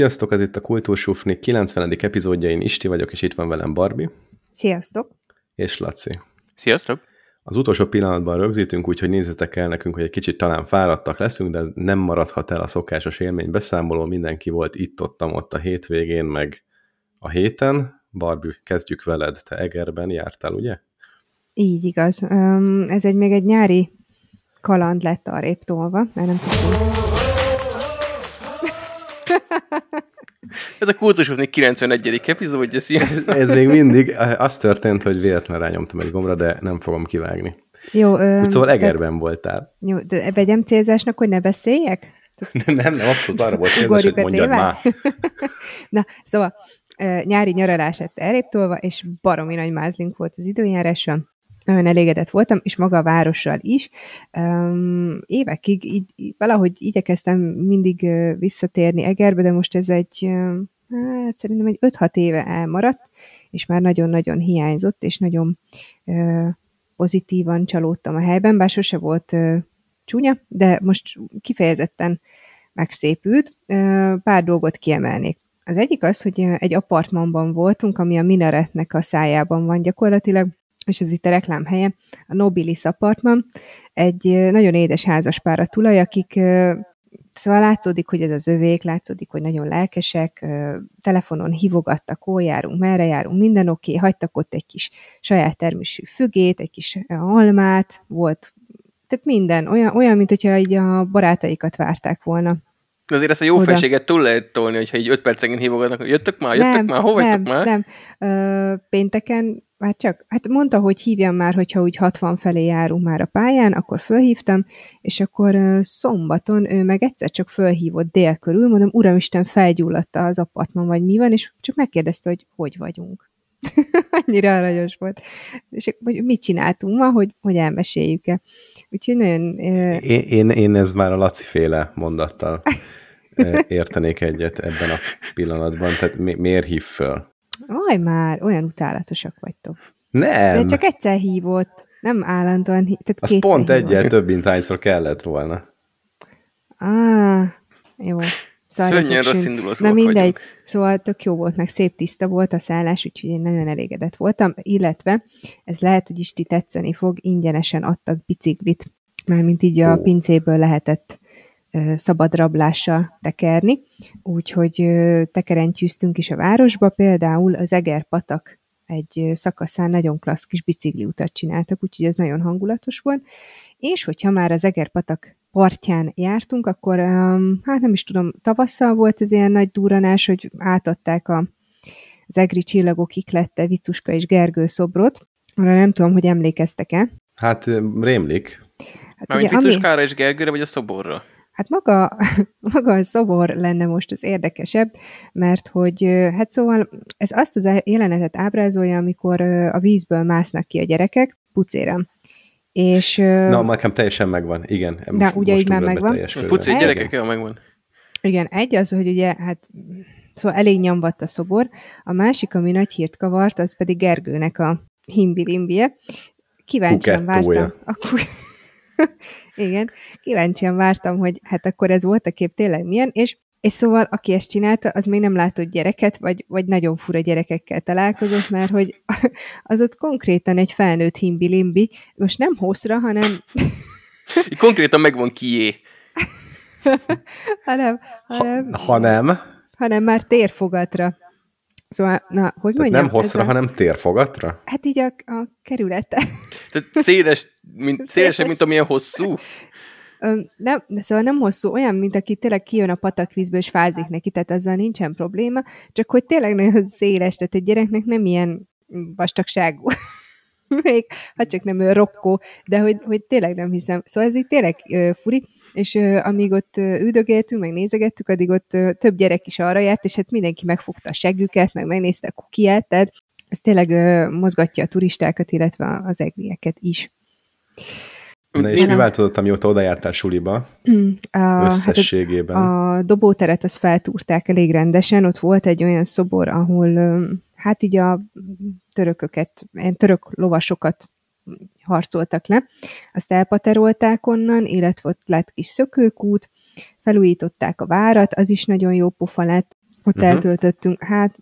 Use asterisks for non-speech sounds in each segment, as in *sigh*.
Sziasztok, ez itt a Kultúrsufni 90. epizódja, én Isti vagyok, és itt van velem Barbie. Sziasztok. És Laci. Sziasztok. Az utolsó pillanatban rögzítünk, úgyhogy nézzetek el nekünk, hogy egy kicsit talán fáradtak leszünk, de nem maradhat el a szokásos élmény beszámoló, mindenki volt itt-ott ott a hétvégén, meg a héten. Barbie, kezdjük veled, te Egerben jártál, ugye? Így igaz. Ez egy még egy nyári kaland lett a tolva, mert nem tudom. Ez a kultusoknak 91. epizódja, szia! Ez, ez még mindig, az történt, hogy véletlenül rányomtam egy gombra, de nem fogom kivágni. Jó, ö, Úgy szóval Egerben tehát, voltál. Jó, de vegyem célzásnak, hogy ne beszéljek? *laughs* nem, nem, abszolút arra volt célzás, hogy mondjad már. *laughs* Na, szóval nyári nyaralás lett elréptolva, és baromi nagy mázlink volt az időjáráson nagyon elégedett voltam, és maga a várossal is. Évekig így, valahogy igyekeztem mindig visszatérni Egerbe, de most ez egy, hát szerintem egy 5-6 éve elmaradt, és már nagyon-nagyon hiányzott, és nagyon pozitívan csalódtam a helyben, bár sose volt csúnya, de most kifejezetten megszépült. Pár dolgot kiemelnék. Az egyik az, hogy egy apartmanban voltunk, ami a minaretnek a szájában van gyakorlatilag, és ez itt a reklám helye, a Nobilis Apartman, egy nagyon édes házaspár a tulaj, akik Szóval látszódik, hogy ez az övék, látszódik, hogy nagyon lelkesek, telefonon hívogattak, hol járunk, merre járunk, minden oké, okay, hagytak ott egy kis saját termésű fügét, egy kis almát, volt, tehát minden, olyan, olyan mint hogyha így a barátaikat várták volna. Azért ezt a jó Oda. felséget túl lehet tolni, hogyha így öt percenként hívogatnak, jöttök már, jöttök nem, már, hova nem, már? Nem, Ö, pénteken már csak, hát mondta, hogy hívjam már, hogyha úgy 60 felé járunk már a pályán, akkor fölhívtam, és akkor szombaton ő meg egyszer csak fölhívott dél körül, mondom, uramisten, felgyulladt az apartman, vagy mi van, és csak megkérdezte, hogy hogy vagyunk. *laughs* Annyira aranyos volt. És hogy mit csináltunk ma, hogy, hogy elmeséljük-e. Úgyhogy nagyon... Én, én, én ez már a Laci féle mondattal *laughs* értenék egyet ebben a pillanatban, tehát mi, miért hív föl? Aj már, olyan utálatosak vagytok. Nem. De csak egyszer hívott, nem állandóan hívott. Az pont egyel több, mint hányszor kellett volna. Ah, jó. Szörnyen rossz Na mindegy, vagyunk. szóval tök jó volt, meg szép tiszta volt a szállás, úgyhogy én nagyon elégedett voltam, illetve ez lehet, hogy is ti tetszeni fog, ingyenesen adtak biciklit, mármint így a pincéből lehetett szabad rablással tekerni, úgyhogy tekerentyűztünk is a városba, például az Egerpatak egy szakaszán nagyon klassz kis bicikliutat csináltak, úgyhogy ez nagyon hangulatos volt, és hogyha már az Egerpatak partján jártunk, akkor hát nem is tudom, tavasszal volt ez ilyen nagy duranás, hogy átadták a, az egri csillagok iklette Vicuska és Gergő szobrot, arra nem tudom, hogy emlékeztek-e. Hát rémlik. Hát Mármint Vicuskára ami... és Gergőre, vagy a szoborra? Hát maga, *laughs* maga a szobor lenne most az érdekesebb, mert hogy hát szóval ez azt az jelenetet ábrázolja, amikor a vízből másznak ki a gyerekek pucéra. És, Na, nekem teljesen megvan, igen. De most, ugye így már megvan. Pucér gyerekek, ja, megvan. Igen, egy az, hogy ugye, hát szóval elég nyomvatt a szobor, a másik, ami nagy hírt kavart, az pedig Gergőnek a himbilimbie. Kíváncsian vártam. A *laughs* Igen, kíváncsian vártam, hogy hát akkor ez volt a kép tényleg milyen, és és szóval, aki ezt csinálta, az még nem látott gyereket, vagy, vagy nagyon fura gyerekekkel találkozott, mert hogy *laughs* az ott konkrétan egy felnőtt himbi-limbi, most nem hosszra, hanem... *laughs* konkrétan megvan kié. hanem, *laughs* hanem, ha, ha nem? Hanem már térfogatra. Szóval, na, hogy mondjam? nem hosszra, a... hanem térfogatra? Hát így a, a kerülete. Tehát széles, mint, szélesebb, mint amilyen hosszú? Nem, szóval nem hosszú, olyan, mint aki tényleg kijön a patakvízből, és fázik neki, tehát azzal nincsen probléma, csak hogy tényleg nagyon széles, tehát egy gyereknek nem ilyen vastagságú. *laughs* Még, ha csak nem ő rokkó, de hogy, hogy tényleg nem hiszem. Szóval ez így tényleg uh, furi, és uh, amíg ott uh, üldögéltünk, meg nézegettük, addig ott uh, több gyerek is arra járt, és hát mindenki megfogta a següket, meg megnézte a kukiát, tehát ez tényleg uh, mozgatja a turistákat, illetve az egrieket is. Na és mi változott, amióta oda jártál suliba? Mm, a, összességében? Hát a, dobóteret azt feltúrták elég rendesen, ott volt egy olyan szobor, ahol hát így a törököket, török lovasokat harcoltak le, azt elpaterolták onnan, illetve ott lett kis szökőkút, felújították a várat, az is nagyon jó pofa lett, Ott uh-huh. eltöltöttünk, hát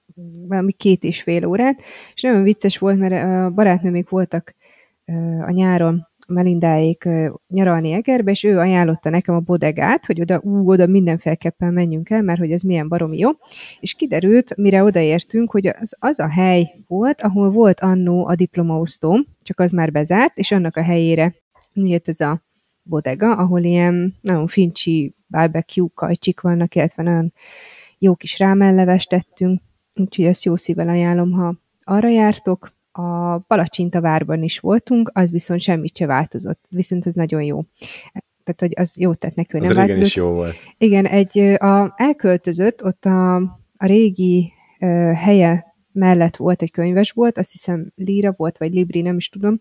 valami két és fél órát, és nagyon vicces volt, mert a barátnőmék voltak a nyáron Melindáék nyaralni Egerbe, és ő ajánlotta nekem a bodegát, hogy oda, ú, oda mindenféleképpen menjünk el, mert hogy ez milyen baromi jó. És kiderült, mire odaértünk, hogy az, az a hely volt, ahol volt annó a diplomaosztóm, csak az már bezárt, és annak a helyére nyílt ez a bodega, ahol ilyen nagyon fincsi barbecue kajcsik vannak, illetve nagyon jó kis rámellevest tettünk, úgyhogy ezt jó szívvel ajánlom, ha arra jártok. A Palacsinta várban is voltunk, az viszont semmit se változott, viszont az nagyon jó. Tehát, hogy az jó tett hogy az nem változott. is jó volt. Igen, egy, a, elköltözött, ott a, a régi ö, helye mellett volt egy könyvesbolt, azt hiszem Lira volt, vagy Libri, nem is tudom.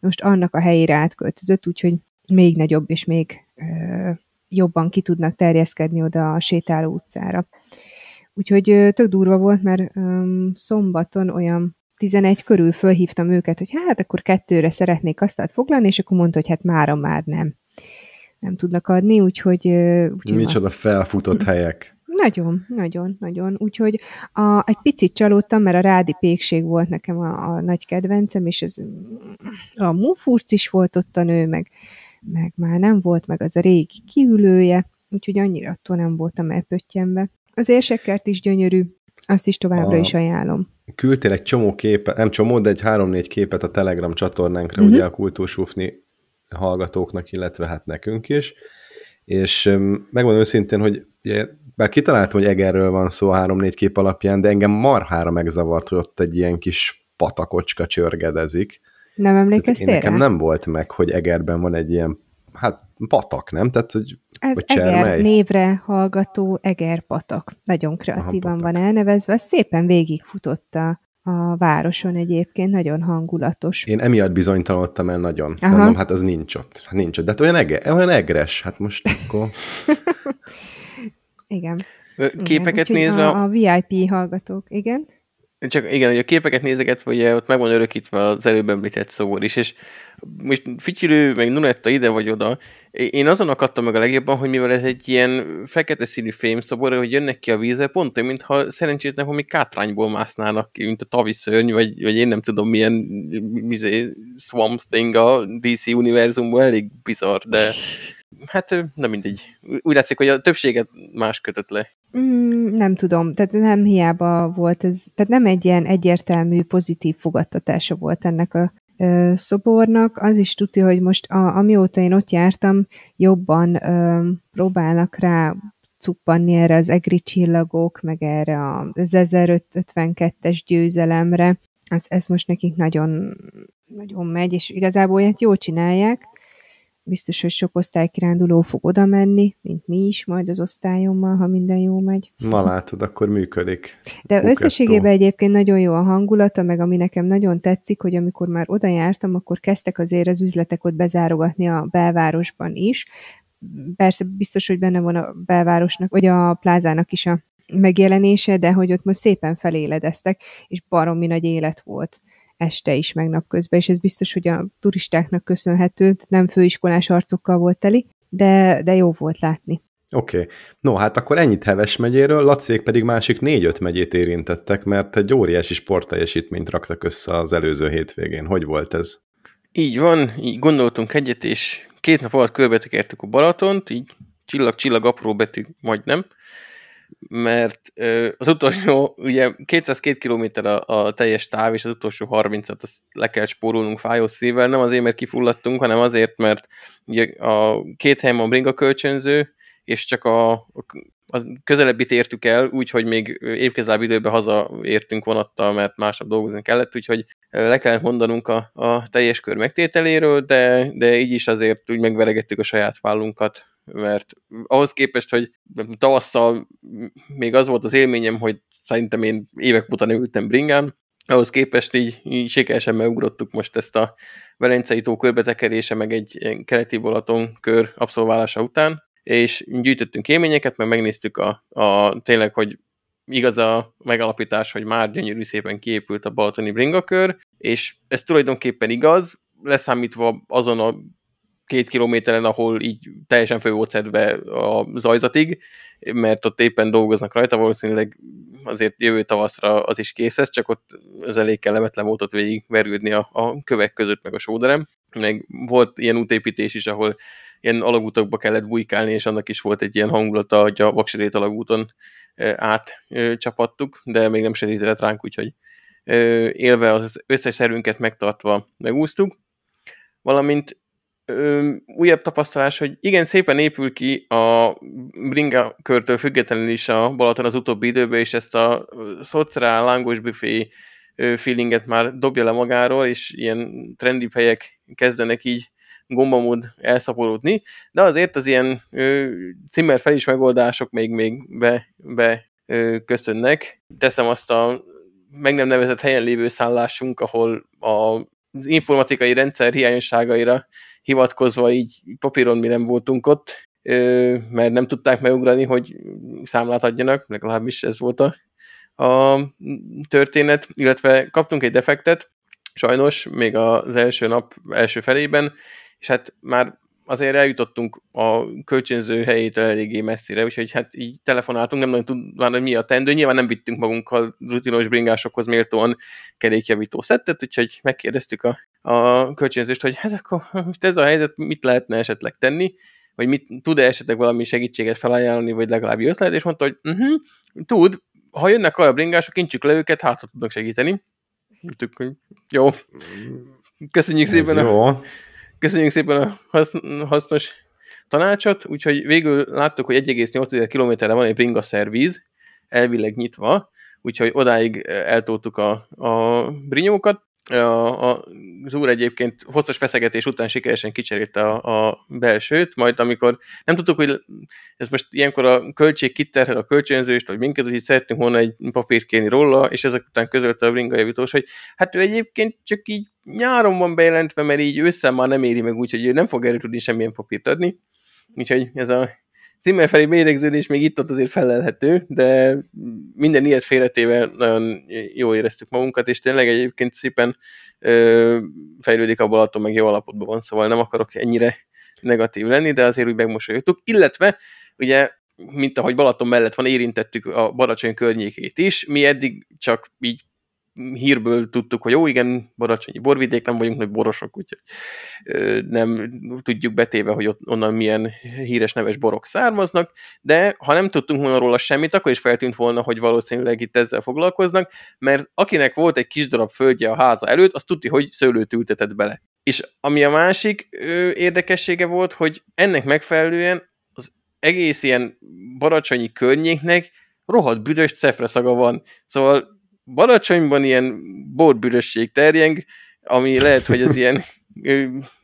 Most annak a helyére átköltözött, úgyhogy még nagyobb és még ö, jobban ki tudnak terjeszkedni oda a sétáló utcára. Úgyhogy ö, tök durva volt, mert ö, szombaton olyan 11 körül fölhívtam őket, hogy hát akkor kettőre szeretnék asztalt foglalni, és akkor mondta, hogy hát mára már nem. Nem tudnak adni, úgyhogy... úgyhogy Micsoda felfutott helyek. Nagyon, nagyon, nagyon. Úgyhogy a, egy picit csalódtam, mert a rádi pékség volt nekem a, a nagy kedvencem, és ez a mufurc is volt ott a nő, meg, meg már nem volt meg az a régi kiülője, úgyhogy annyira attól nem voltam elpöttyenve. Az érsekert is gyönyörű, azt is továbbra a... is ajánlom küldtél egy csomó képet, nem csomó, de egy három-négy képet a Telegram csatornánkra, uh-huh. ugye a Kultúrsúfni hallgatóknak, illetve hát nekünk is, és megmondom őszintén, hogy ugye, bár kitaláltam, hogy Egerről van szó három-négy kép alapján, de engem marhára megzavart, hogy ott egy ilyen kis patakocska csörgedezik. Nem emlékeztél Nekem nem volt meg, hogy Egerben van egy ilyen, hát patak, nem? Tehát, hogy ez Eger névre hallgató Eger patak. Nagyon kreatívan Aha, van elnevezve. Szépen végigfutott a, a városon egyébként, nagyon hangulatos. Én emiatt bizonytalanodtam el nagyon. Aha. Mondom, hát az nincs ott. Hát nincs ott. De hát olyan, ege, olyan egres, hát most akkor... *laughs* igen. Képeket igen, nézve... A, a VIP hallgatók, igen. Csak igen, hogy a képeket nézeget, hogy ott meg van örökítve az előbb említett szobor is, és most Fityülő, meg Nunetta ide vagy oda, én azon akadtam meg a legjobban, hogy mivel ez egy ilyen fekete színű fémszobor, hogy jönnek ki a vízre, pont olyan, mintha szerencsétlen hogy kátrányból másznának ki, mint a tavi szörny, vagy, vagy én nem tudom milyen mizé, Swamp Thing a DC univerzumban, elég bizarr, de hát nem mindegy. Úgy látszik, hogy a többséget más kötött le. Mm, nem tudom, tehát nem hiába volt ez, tehát nem egy ilyen egyértelmű pozitív fogadtatása volt ennek a ö, szobornak. Az is tudja, hogy most a, amióta én ott jártam, jobban ö, próbálnak rá cuppanni erre az egri csillagok, meg erre az 1052-es győzelemre. Ez, ez most nekik nagyon, nagyon megy, és igazából ilyet jól csinálják, biztos, hogy sok osztálykiránduló fog oda menni, mint mi is majd az osztályommal, ha minden jó megy. Na látod, akkor működik. De Kukettó. összességében egyébként nagyon jó a hangulata, meg ami nekem nagyon tetszik, hogy amikor már oda jártam, akkor kezdtek azért az üzletek ott bezárogatni a belvárosban is. Persze biztos, hogy benne van a belvárosnak, vagy a plázának is a megjelenése, de hogy ott most szépen feléledeztek, és baromi nagy élet volt este is, meg napközben, és ez biztos, hogy a turistáknak köszönhető, nem főiskolás arcokkal volt teli, de, de jó volt látni. Oké. Okay. No, hát akkor ennyit Heves megyéről, Lacék pedig másik négy-öt megyét érintettek, mert egy óriási sportteljesítményt raktak össze az előző hétvégén. Hogy volt ez? Így van, így gondoltunk egyet, és két nap alatt körbetekertük a Balatont, így csillag-csillag apró betű, majdnem, mert az utolsó, ugye 202 km a, a teljes táv, és az utolsó 30-at azt le kell spórolnunk fájó szívvel, nem azért, mert kifulladtunk, hanem azért, mert ugye a két helyen van bringa kölcsönző, és csak a, a közelebbit értük el, úgyhogy még évkezláb időben hazaértünk vonattal, mert másnap dolgozni kellett, úgyhogy le kellett mondanunk a, a teljes kör megtételéről, de, de így is azért úgy megveregettük a saját vállunkat, mert ahhoz képest, hogy tavasszal még az volt az élményem, hogy szerintem én évek után ültem bringán, ahhoz képest így, így sikeresen megugrottuk most ezt a Velencei tó körbetekerése, meg egy keleti Balaton kör abszolválása után, és gyűjtöttünk élményeket, meg megnéztük a, a tényleg, hogy igaz a megalapítás, hogy már gyönyörű szépen kiépült a balatoni bringakör, és ez tulajdonképpen igaz, leszámítva azon a két kilométeren, ahol így teljesen fő volt szedve a zajzatig, mert ott éppen dolgoznak rajta, valószínűleg azért jövő tavaszra az is kész lesz, csak ott az elég kellemetlen volt ott végig vergődni a, a kövek között, meg a sóderem. Meg volt ilyen útépítés is, ahol ilyen alagútokba kellett bujkálni, és annak is volt egy ilyen hangulata, hogy a Vakserét alagúton átcsapattuk, de még nem sötétedett ránk, úgyhogy élve az összes szerünket megtartva megúsztuk. Valamint újabb tapasztalás, hogy igen, szépen épül ki a bringa körtől függetlenül is a Balaton az utóbbi időben, és ezt a szociál lángos büfé feelinget már dobja le magáról, és ilyen trendy helyek kezdenek így gombamód elszaporodni, de azért az ilyen ö, cimmer fel megoldások még, még be, be köszönnek. Teszem azt a meg nem nevezett helyen lévő szállásunk, ahol a informatikai rendszer hiányosságaira hivatkozva így papíron mi nem voltunk ott, mert nem tudták megugrani, hogy számlát adjanak, legalábbis ez volt a, történet, illetve kaptunk egy defektet, sajnos, még az első nap első felében, és hát már azért eljutottunk a kölcsönző helyétől eléggé messzire, úgyhogy hát így telefonáltunk, nem nagyon tudván, hogy mi a tendő. Nyilván nem vittünk magunkkal rutinos bringásokhoz méltóan kerékjavító szettet, úgyhogy megkérdeztük a, a kölcsönzőst, hogy hát akkor most ez a helyzet, mit lehetne esetleg tenni, vagy mit tud-e esetleg valami segítséget felajánlani, vagy legalább ötlet, és mondta, hogy uh-huh, tud, ha jönnek a bringások, kincsük le őket, hát tudnak segíteni. Hogy jó. Köszönjük ez szépen jó. a Köszönjük szépen a hasznos tanácsot, úgyhogy végül láttuk, hogy 1,8 kilométerre van egy bringa szervíz, elvileg nyitva, úgyhogy odáig eltoltuk a, a brinyókat, a, a, az úr egyébként hosszas feszegetés után sikeresen kicserélte a, a belsőt, majd amikor nem tudtuk, hogy ez most ilyenkor a költség kiterhel a kölcsönzőst, vagy minket, hogy itt szerettünk volna egy papírt kérni róla, és ezek után közölte a bringa javítós, hogy hát ő egyébként csak így nyáron van bejelentve, mert így ősszel már nem éri meg úgy, hogy ő nem fog erről tudni semmilyen papírt adni. Úgyhogy ez a címmel felé méregződés még itt-ott azért felelhető, de minden ilyet félretéve nagyon jól éreztük magunkat, és tényleg egyébként szépen ö, fejlődik a Balaton, meg jó alapotban van, szóval nem akarok ennyire negatív lenni, de azért úgy megmosolyogtuk. Illetve, ugye, mint ahogy Balaton mellett van, érintettük a Baracsony környékét is, mi eddig csak így hírből tudtuk, hogy jó, igen, baracsonyi borvidék, nem vagyunk nagy borosok, úgyhogy nem tudjuk betéve, hogy ott, onnan milyen híres neves borok származnak, de ha nem tudtunk volna róla semmit, akkor is feltűnt volna, hogy valószínűleg itt ezzel foglalkoznak, mert akinek volt egy kis darab földje a háza előtt, az tudti, hogy szőlőt ültetett bele. És ami a másik érdekessége volt, hogy ennek megfelelően az egész ilyen baracsonyi környéknek rohadt büdös cefre szaga van. Szóval Balacsonyban ilyen borbürösség terjeng, ami lehet, hogy az ilyen... *laughs*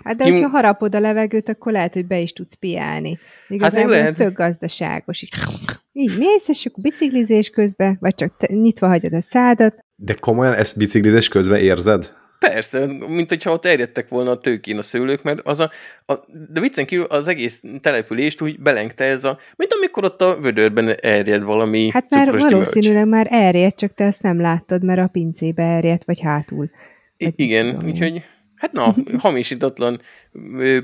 Hát de kim... hogyha harapod a levegőt, akkor lehet, hogy be is tudsz piálni. Igazából hát ez tök gazdaságos. Így, így mész, és akkor biciklizés közben, vagy csak te, nyitva hagyod a szádat. De komolyan ezt biciklizés közben érzed? Persze, mint hogyha ott erjedtek volna a tőkén a szőlők, mert az a, a de viccen kívül az egész települést úgy belengte ez a, mint amikor ott a vödörben erjed valami Hát már valószínűleg már erjed, csak te ezt nem láttad, mert a pincébe erjedt, vagy hátul. Vagy Igen, úgyhogy Hát na, hamisítatlan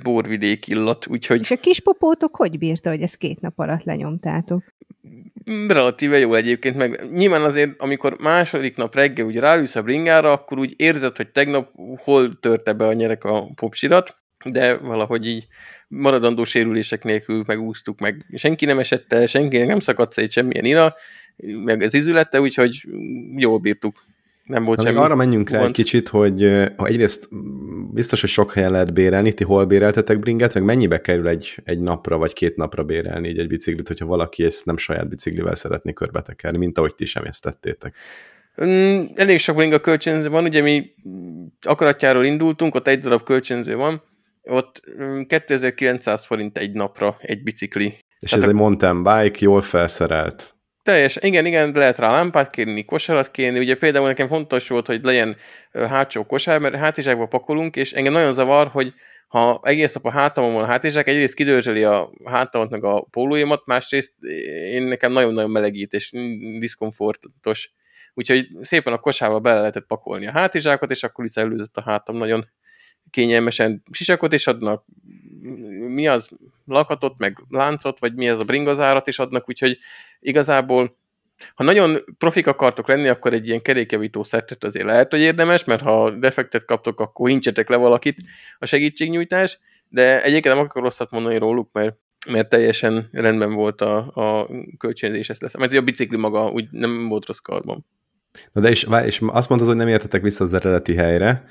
borvidék illat, úgyhogy... És a kispopótok hogy bírta, hogy ezt két nap alatt lenyomtátok? relatíve jó egyébként, meg nyilván azért, amikor második nap reggel úgy ráülsz a bringára, akkor úgy érzed, hogy tegnap hol törte be a nyerek a popsirat, de valahogy így maradandó sérülések nélkül megúsztuk, meg senki nem esett el, senkinek nem szakadt szét semmilyen ina, meg az izülete, úgyhogy jól bírtuk nem volt semmi. Arra menjünk rá egy kicsit, hogy ha egyrészt biztos, hogy sok helyen lehet bérelni, ti hol béreltetek bringet, meg mennyibe kerül egy, egy napra vagy két napra bérelni egy, egy biciklit, hogyha valaki ezt nem saját biciklivel szeretné körbetekerni, mint ahogy ti sem ezt tettétek. Mm, elég sok bringa kölcsönző van, ugye mi akaratjáról indultunk, ott egy darab kölcsönző van, ott 2900 mm, forint egy napra egy bicikli. És Tehát ez a... egy mountain bike, jól felszerelt. Teljes, igen, igen, lehet rá lámpát kérni, kosarat kérni. Ugye például nekem fontos volt, hogy legyen hátsó kosár, mert hátizsákba pakolunk, és engem nagyon zavar, hogy ha egész nap a hátamon van a hátizsák, egyrészt kidörzseli a hátamat meg a pólóimat, másrészt én nekem nagyon-nagyon melegít és diszkomfortos. Úgyhogy szépen a kosárba bele lehetett pakolni a hátizsákot, és akkor is előzött a hátam nagyon kényelmesen sisakot, és adnak mi az lakatot, meg láncot, vagy mi az a bringazárat is adnak, úgyhogy igazából ha nagyon profik akartok lenni, akkor egy ilyen kerékjavító szettet azért lehet, hogy érdemes, mert ha defektet kaptok, akkor hincsetek le valakit a segítségnyújtás, de egyébként nem akarok rosszat mondani róluk, mert mert teljesen rendben volt a, a kölcsönzés, ezt lesz. Mert a bicikli maga úgy nem volt rossz karban. Na de és, és azt mondtad, hogy nem értetek vissza az eredeti helyre,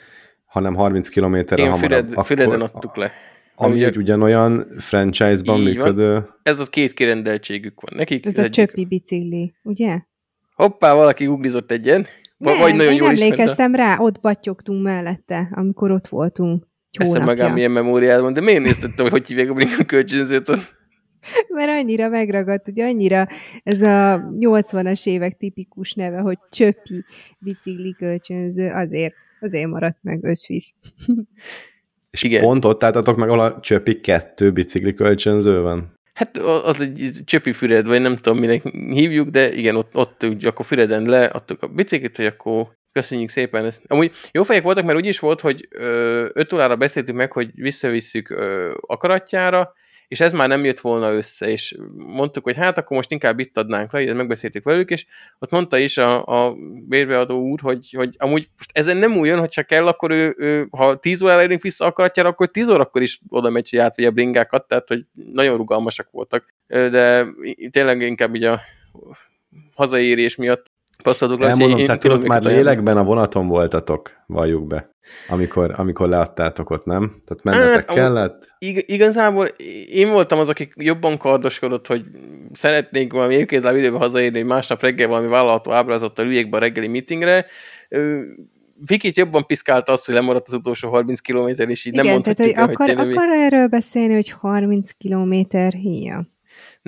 hanem 30 kilométerre hamarabb. Füred, Füreden adtuk le. Ami Ugye- egy ugyanolyan franchise-ban Így van. működő... Ez az két kirendeltségük van nekik. Ez a egyik- csöppi bicikli, ugye? Hoppá, valaki googlizott egyen. Nem, vagy nagyon én jól emlékeztem rá, ott battyogtunk mellette, amikor ott voltunk. Eszem meg ám hónapja. milyen memóriád van, de miért néztettem, hogy hogy hívják a brinka kölcsönzőt? *laughs* Mert annyira megragadt, ugye annyira ez a 80-as évek tipikus neve, hogy csöppi bicikli kölcsönző, azért, azért maradt meg összvisz. *laughs* És Igen. pont ott álltatok meg, ahol a Csöpi kettő bicikli kölcsönző van? Hát az egy csöpi füred, vagy nem tudom, minek hívjuk, de igen, ott, ott úgy akkor Füreden leadtuk a biciklit, hogy akkor köszönjük szépen. Ezt. Amúgy jó fejek voltak, mert úgy is volt, hogy 5 órára beszéltük meg, hogy visszavisszük ö, akaratjára, és ez már nem jött volna össze, és mondtuk, hogy hát akkor most inkább itt adnánk le, megbeszéltük velük, és ott mondta is a, a bérbeadó úr, hogy, hogy amúgy most ezen nem újjon, hogyha kell, akkor ő, ő ha 10 órára érünk vissza akaratjára, akkor 10 órakor is oda megy, hogy átvegye a bringákat, tehát hogy nagyon rugalmasak voltak. De tényleg inkább így a hazaérés miatt passzadok Elmondom, tehát ott már lélekben a vonaton voltatok, valljuk be, amikor, amikor leadtátok ott, nem? Tehát mennetek Hát, kellett? Ig- igazából én voltam az, aki jobban kardoskodott, hogy szeretnék valami évkézláb időben hazaérni, hogy másnap reggel valami vállalható ábrázattal üljék be a reggeli meetingre. Vikit jobban piszkálta azt, hogy lemaradt az utolsó 30 km, és így nem Igen, tehát mondhatjuk hogy el, hogy akar, tényleg... akar erről beszélni, hogy 30 kilométer híja.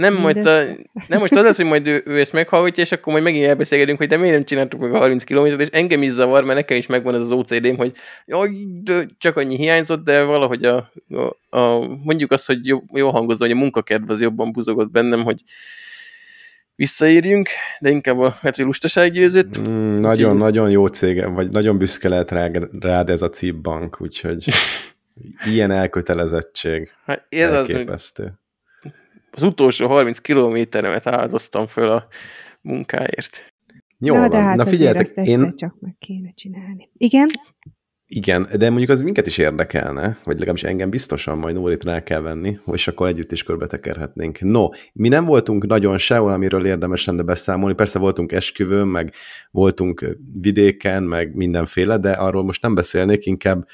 Nem, majd a, nem most az lesz, hogy majd ő, ő ezt meghallgatja, és akkor majd megint elbeszélgetünk, hogy de miért nem csináltuk meg a 30 kilométert, és engem is zavar, mert nekem is megvan ez az OCD-m, hogy jaj, de csak annyi hiányzott, de valahogy a, a, a mondjuk azt, hogy jó, jó hangozó, hogy a munkakedv az jobban buzogott bennem, hogy visszaérjünk, de inkább a mert hogy lustaság győzött. Mm, nagyon, nagyon jó cége, vagy nagyon büszke lehet rád, rád ez a CIP bank, úgyhogy *laughs* ilyen elkötelezettség Hát ez az, hogy elképesztő. az utolsó 30 kilométeremet áldoztam föl a munkáért. Jól Na, van. de hát Na azért figyeljetek, én, csak meg kéne csinálni. Igen? Igen, de mondjuk az minket is érdekelne, vagy legalábbis engem biztosan majd Nórit rá kell venni, és akkor együtt is körbetekerhetnénk. No, mi nem voltunk nagyon sehol, amiről érdemes lenne beszámolni. Persze voltunk esküvőn, meg voltunk vidéken, meg mindenféle, de arról most nem beszélnék, inkább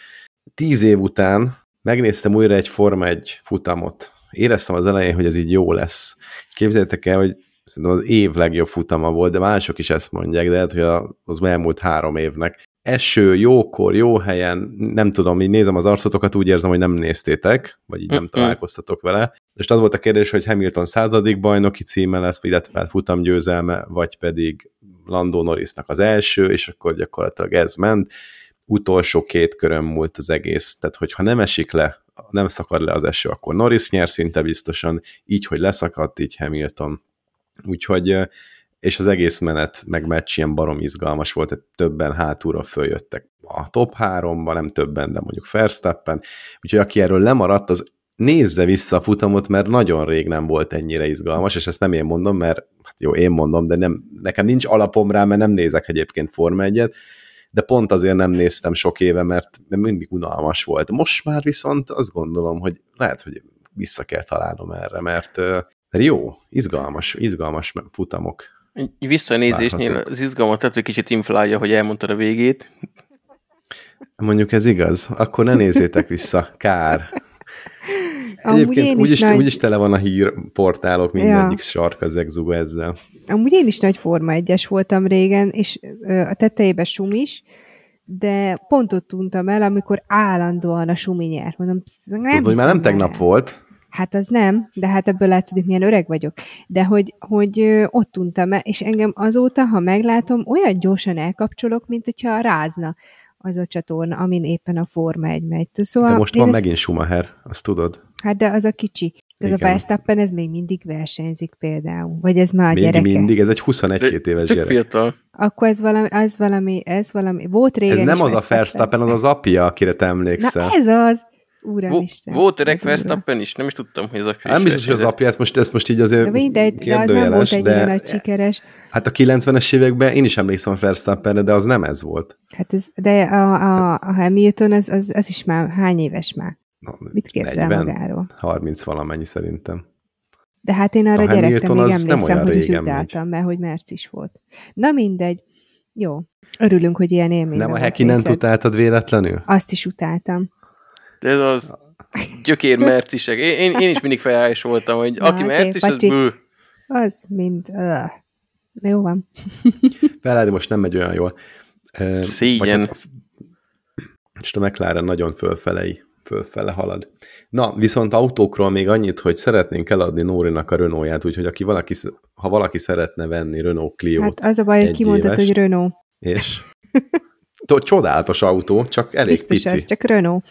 tíz év után megnéztem újra egy Forma egy futamot. Éreztem az elején, hogy ez így jó lesz. Képzeljétek el, hogy szerintem az év legjobb futama volt, de mások is ezt mondják, de lehet, hogy az elmúlt három évnek eső, jókor, jó helyen, nem tudom, így nézem az arcotokat, úgy érzem, hogy nem néztétek, vagy így nem találkoztatok vele. És az volt a kérdés, hogy Hamilton századik bajnoki címe lesz, illetve futamgyőzelme, vagy pedig Landó Norrisnak az első, és akkor gyakorlatilag ez ment. Utolsó két körön múlt az egész, tehát hogyha nem esik le, nem szakad le az eső, akkor Norris nyer szinte biztosan, így, hogy leszakadt, így Hamilton. Úgyhogy és az egész menet, meg meccs ilyen barom izgalmas volt, hogy többen hátulra följöttek a top háromba, nem többen, de mondjuk Verstappen, úgyhogy aki erről lemaradt, az nézze vissza a futamot, mert nagyon rég nem volt ennyire izgalmas, és ezt nem én mondom, mert hát jó, én mondom, de nem, nekem nincs alapom rá, mert nem nézek egyébként Forma 1 de pont azért nem néztem sok éve, mert mert mindig unalmas volt. Most már viszont azt gondolom, hogy lehet, hogy vissza kell találnom erre, mert, mert jó, izgalmas, izgalmas futamok. Egy visszanézésnél Várhatók. az izgalmat tehát, hogy kicsit inflálja, hogy elmondtad a végét. Mondjuk ez igaz, akkor ne nézzétek vissza, kár. Egyébként én is úgyis, nagy- úgyis tele van a hírportálok, mindegyik ja. sarka zegzugó ezzel. Amúgy én is nagy Forma 1 voltam régen, és a tetejében sumis, de pont ott untam el, amikor állandóan a sumi nyert. Mondom, nem Tudod, hogy már nem el. tegnap volt, Hát az nem, de hát ebből látszik, hogy milyen öreg vagyok. De hogy, hogy ott untam el, és engem azóta, ha meglátom, olyan gyorsan elkapcsolok, mint hogyha rázna az a csatorna, amin éppen a Forma 1 megy. Szóval de most van ezt- megint Schumacher, azt tudod? Hát de az a kicsi. Ez a Igen. Verstappen, ez még mindig versenyzik például. Vagy ez már a Még gyereke. mindig, ez egy 21-2 éves gyerek. fiatal. Akkor ez valami, az valami, ez valami, volt régen Ez nem az a Verstappen, az az apja, akire te Na emlékszel. ez az, Uramisten. Volt öreg Ez durva. Verstappen is, nem is tudtam, hogy ez a Nem biztos, hogy az apja, ezt most, ezt most így azért De mindegy, de az nem volt egy ilyen nagy sikeres. hát a 90-es években én is emlékszem a Verstappenre, de az nem ez volt. Hát ez, de a, a, a Hamilton, az, az, az is már hány éves már? Na, Mit képzel 40, magáról? 30 valamennyi szerintem. De hát én arra A Hamilton még nem emlékszem, olyan hogy is utáltam, mert hogy Mercis volt. Na mindegy. Jó. Örülünk, hogy ilyen élmény. Nem a Hekinen utáltad véletlenül? Azt is utáltam. De ez az gyökér mercisek. Én, én, én is mindig felállás voltam, hogy Na, aki mercis, az bő. Az mind... Uh. Jó van. *laughs* Ferrari most nem megy olyan jól. Vagy hát Most a McLaren nagyon fölfelei, fölfele halad. Na, viszont autókról még annyit, hogy szeretnénk eladni Nórinak a Renault-ját, úgyhogy aki valaki, ha valaki szeretne venni Renault Clio-t, Hát az a baj, hogy kimondtad, éves. hogy Renault. és To- csodálatos autó, csak elég Biztos pici. az, csak Renault.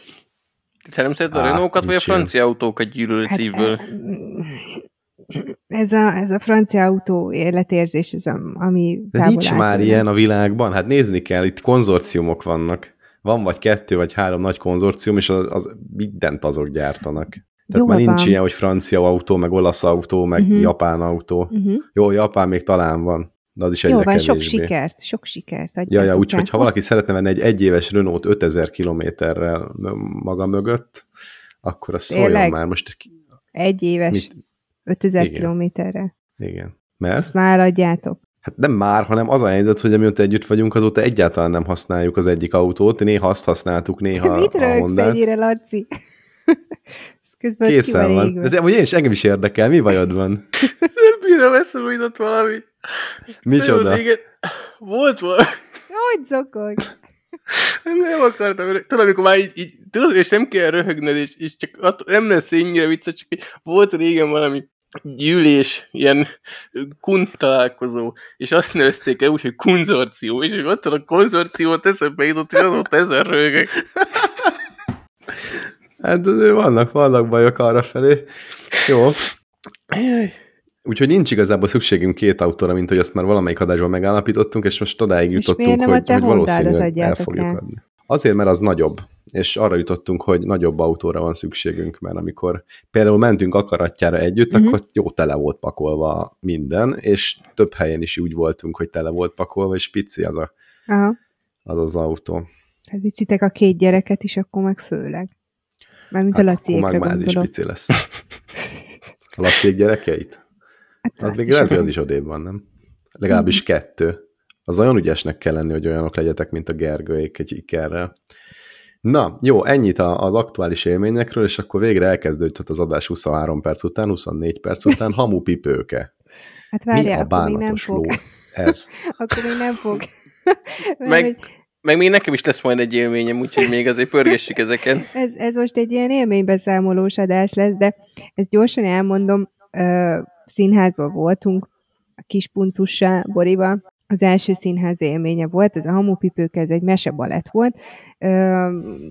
Te nem szereted a Á, Renault-kat, vagy a francia autókat gyűlölsz Hát, szívből? ez a, ez a francia autó életérzés, ez a, ami De nincs már ilyen a világban, hát nézni kell, itt konzorciumok vannak. Van vagy kettő, vagy három nagy konzorcium, és az, az mindent azok gyártanak. Tehát Jól már nincs ilyen, hogy francia autó, meg olasz autó, meg uh-huh. japán autó. Uh-huh. Jó, japán még talán van, de az is egyre Jó van, kevésbé. sok sikert, sok sikert. Ja, ja, úgyhogy ha valaki szeretne venni egy egyéves Renault 5000 kilométerrel maga mögött, akkor az szóljon Tényleg? már most. Egy éves, Mit? 5000 Igen. kilométerre. Igen. Mert? Ezt már adjátok. Hát nem már, hanem az a helyzet, hogy amióta együtt vagyunk, azóta egyáltalán nem használjuk az egyik autót. Néha azt használtuk, néha Te mit a Hondát. ennyire, Laci? *laughs* Közben Készen van. De, de ugye én is engem is érdekel, mi bajod van? *laughs* Nem bírom eszembe jutott valami. Micsoda? Régen Volt valami. Hogy zokog? Nem, nem akartam. Tudod, amikor már így, így tudod, és nem kell röhögned, és, és csak nem lesz ennyire vicces, csak volt régen valami gyűlés, ilyen kun találkozó, és azt nevezték el úgy, hogy konzorció, és hogy ott a konzorciót eszembe jutott, hogy azóta ezen röhögek. Hát azért vannak, vannak bajok arra felé. Jó. Úgyhogy nincs igazából szükségünk két autóra, mint hogy azt már valamelyik adásban megállapítottunk, és most odáig És jutottunk, hogy, hogy valószínűleg el fogjuk adni. Azért, mert az nagyobb, és arra jutottunk, hogy nagyobb autóra van szükségünk, mert amikor például mentünk akaratjára együtt, uh-huh. akkor jó tele volt pakolva minden, és több helyen is úgy voltunk, hogy tele volt pakolva, és pici az a, Aha. az, az autó. Hát viccitek a két gyereket is, akkor meg főleg. Mármint a Hát Laciékre akkor már ez is pici lesz. A Laciék gyerekeit? Hát Az azt még lehet, hogy az is odébb van, nem? Legalábbis kettő. Az nagyon ügyesnek kell lenni, hogy olyanok legyetek, mint a Gergőék egy ikerrel. Na, jó, ennyit a- az aktuális élményekről, és akkor végre elkezdődött az adás 23 perc után, 24 perc után, hamu pipőke. Hát Mi várjál, a akkor még nem bánatos ló? fog. Ez. *laughs* Akkor még nem fog. *laughs* Mert Meg- hogy Meg még nekem is lesz majd egy élményem, úgyhogy még azért pörgessük ezeken. *laughs* Ez, ez most egy ilyen élménybeszámolós adás lesz, de ezt gyorsan elmondom, ö, színházban voltunk, a Kispuncussá, Boriba, az első színház élménye volt, ez a Hamupipők, ez egy mesebalett volt.